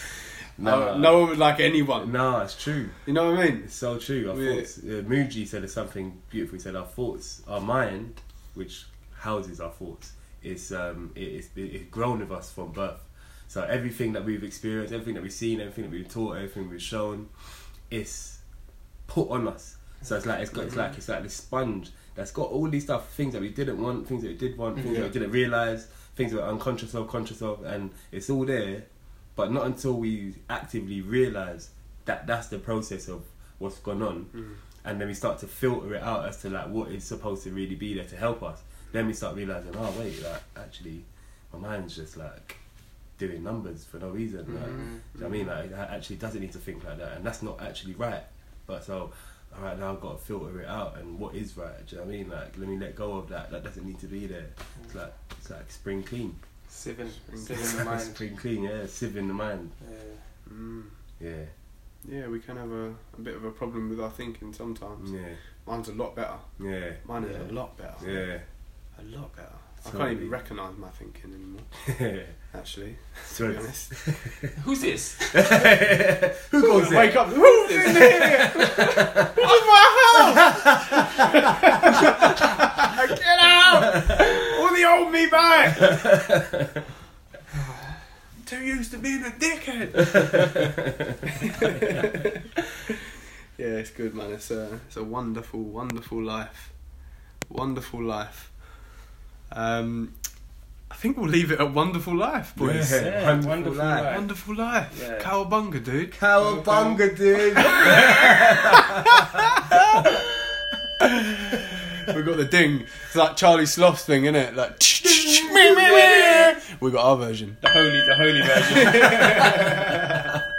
No, no one would like anyone. No, it's true. You know what I mean? It's so true. Our We- thoughts. Uh, Muji said something beautiful. He said our thoughts, our mind, which houses our thoughts, is um, it, it's, it's grown with us from birth. So everything that we've experienced, everything that we've seen, everything that we've taught, everything we've shown, is put on us. So it's like it's got it's like it's like this sponge that's got all these stuff, things that we didn't want, things that we did want, things that we didn't realize, things we're unconscious of, conscious of, and it's all there. But not until we actively realize that that's the process of what's gone on, Mm. and then we start to filter it out as to like what is supposed to really be there to help us. Then we start realizing, oh wait, like actually, my mind's just like doing numbers for no reason. Like, Mhm. do you know what I mean? Like, it actually doesn't need to think like that, and that's not actually right. But so, all right, now I've got to filter it out, and what is right? Do you know what I mean? Like, let me let go of that. That doesn't need to be there. It's like it's like spring clean. Sieving, sieving the mind. [laughs] spring clean, yeah. Sieve in the mind. Yeah. Mm. Yeah. yeah, we can have a, a bit of a problem with our thinking sometimes. Yeah, Mine's a lot better. yeah, Mine is Yeah. a lot better. yeah. A lot better. I can't even recognise my thinking anymore. [laughs] Actually, to be honest. [laughs] Who's this? [laughs] Who goes Wake up! Who's in here? oh my house! Get out! All the old me back! Too used to being a dickhead. yeah, it's good, man. It's a it's a wonderful, wonderful life. Wonderful life. Um, I think we'll leave it at wonderful life, boys. Yeah. Yeah, Wonderful wonderful life. life. Wonderful life. Yeah. Cowabunga, dude. Cowabunga, dude. [laughs] we got the ding. It's like Charlie Sloth's thing, isn't it? Like [laughs] we got our version. The holy, the holy version. [laughs]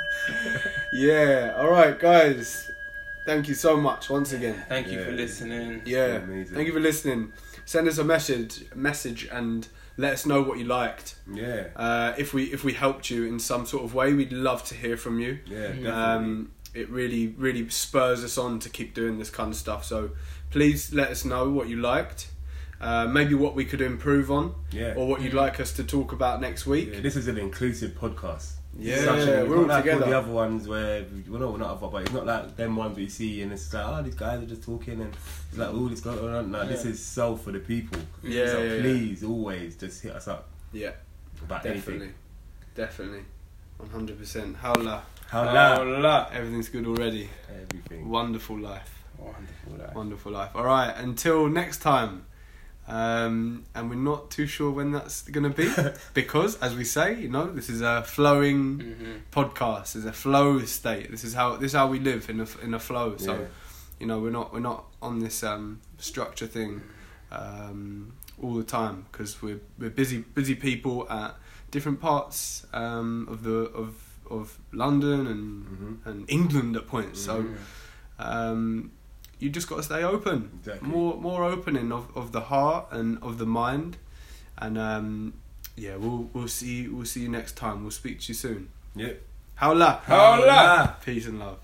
Yeah. All right, guys. Thank you so much once again. Thank you for listening. Yeah. Amazing. Thank you for listening. Send us a message, message, and let us know what you liked. Yeah, Uh, if we if we helped you in some sort of way, we'd love to hear from you. yeah. Um, it really really spurs us on to keep doing this kind of stuff. So please let us know what you liked. Uh, maybe what we could improve on, yeah. or what you'd like us to talk about next week. Yeah, this is an inclusive podcast. Yeah, actually- we're all like together. All the other ones where well, no, we're not other, but it's not like them ones we see and it's like, oh, these guys are just talking and it's like all this going on. No, this is so for the people. Yeah, so yeah, yeah. please always just hit us up Yeah, about definitely, anything. definitely, one hundred percent. Howla, How Oh, loud? la. everything's good already. Everything. Wonderful life, Wonderful life. wonderful life. All right, until next time. Um, and we're not too sure when that's going to be [laughs] because, as we say, you know, this is a flowing Mm-hmm. podcast. It's a flow state. This is how this is how we live in a in a flow. So, Yeah. you know, we're not we're not on this um, structure thing um, all the time because we're we're busy busy people at different parts um, of the of of London and Mhm. and England at points. So Mm-hmm. You just got to stay open, Exactly. more more opening of, of the heart and of the mind, and um, yeah, we'll we'll see we'll see you next time. We'll speak to you soon. Yep. Howla, Howla. peace and love.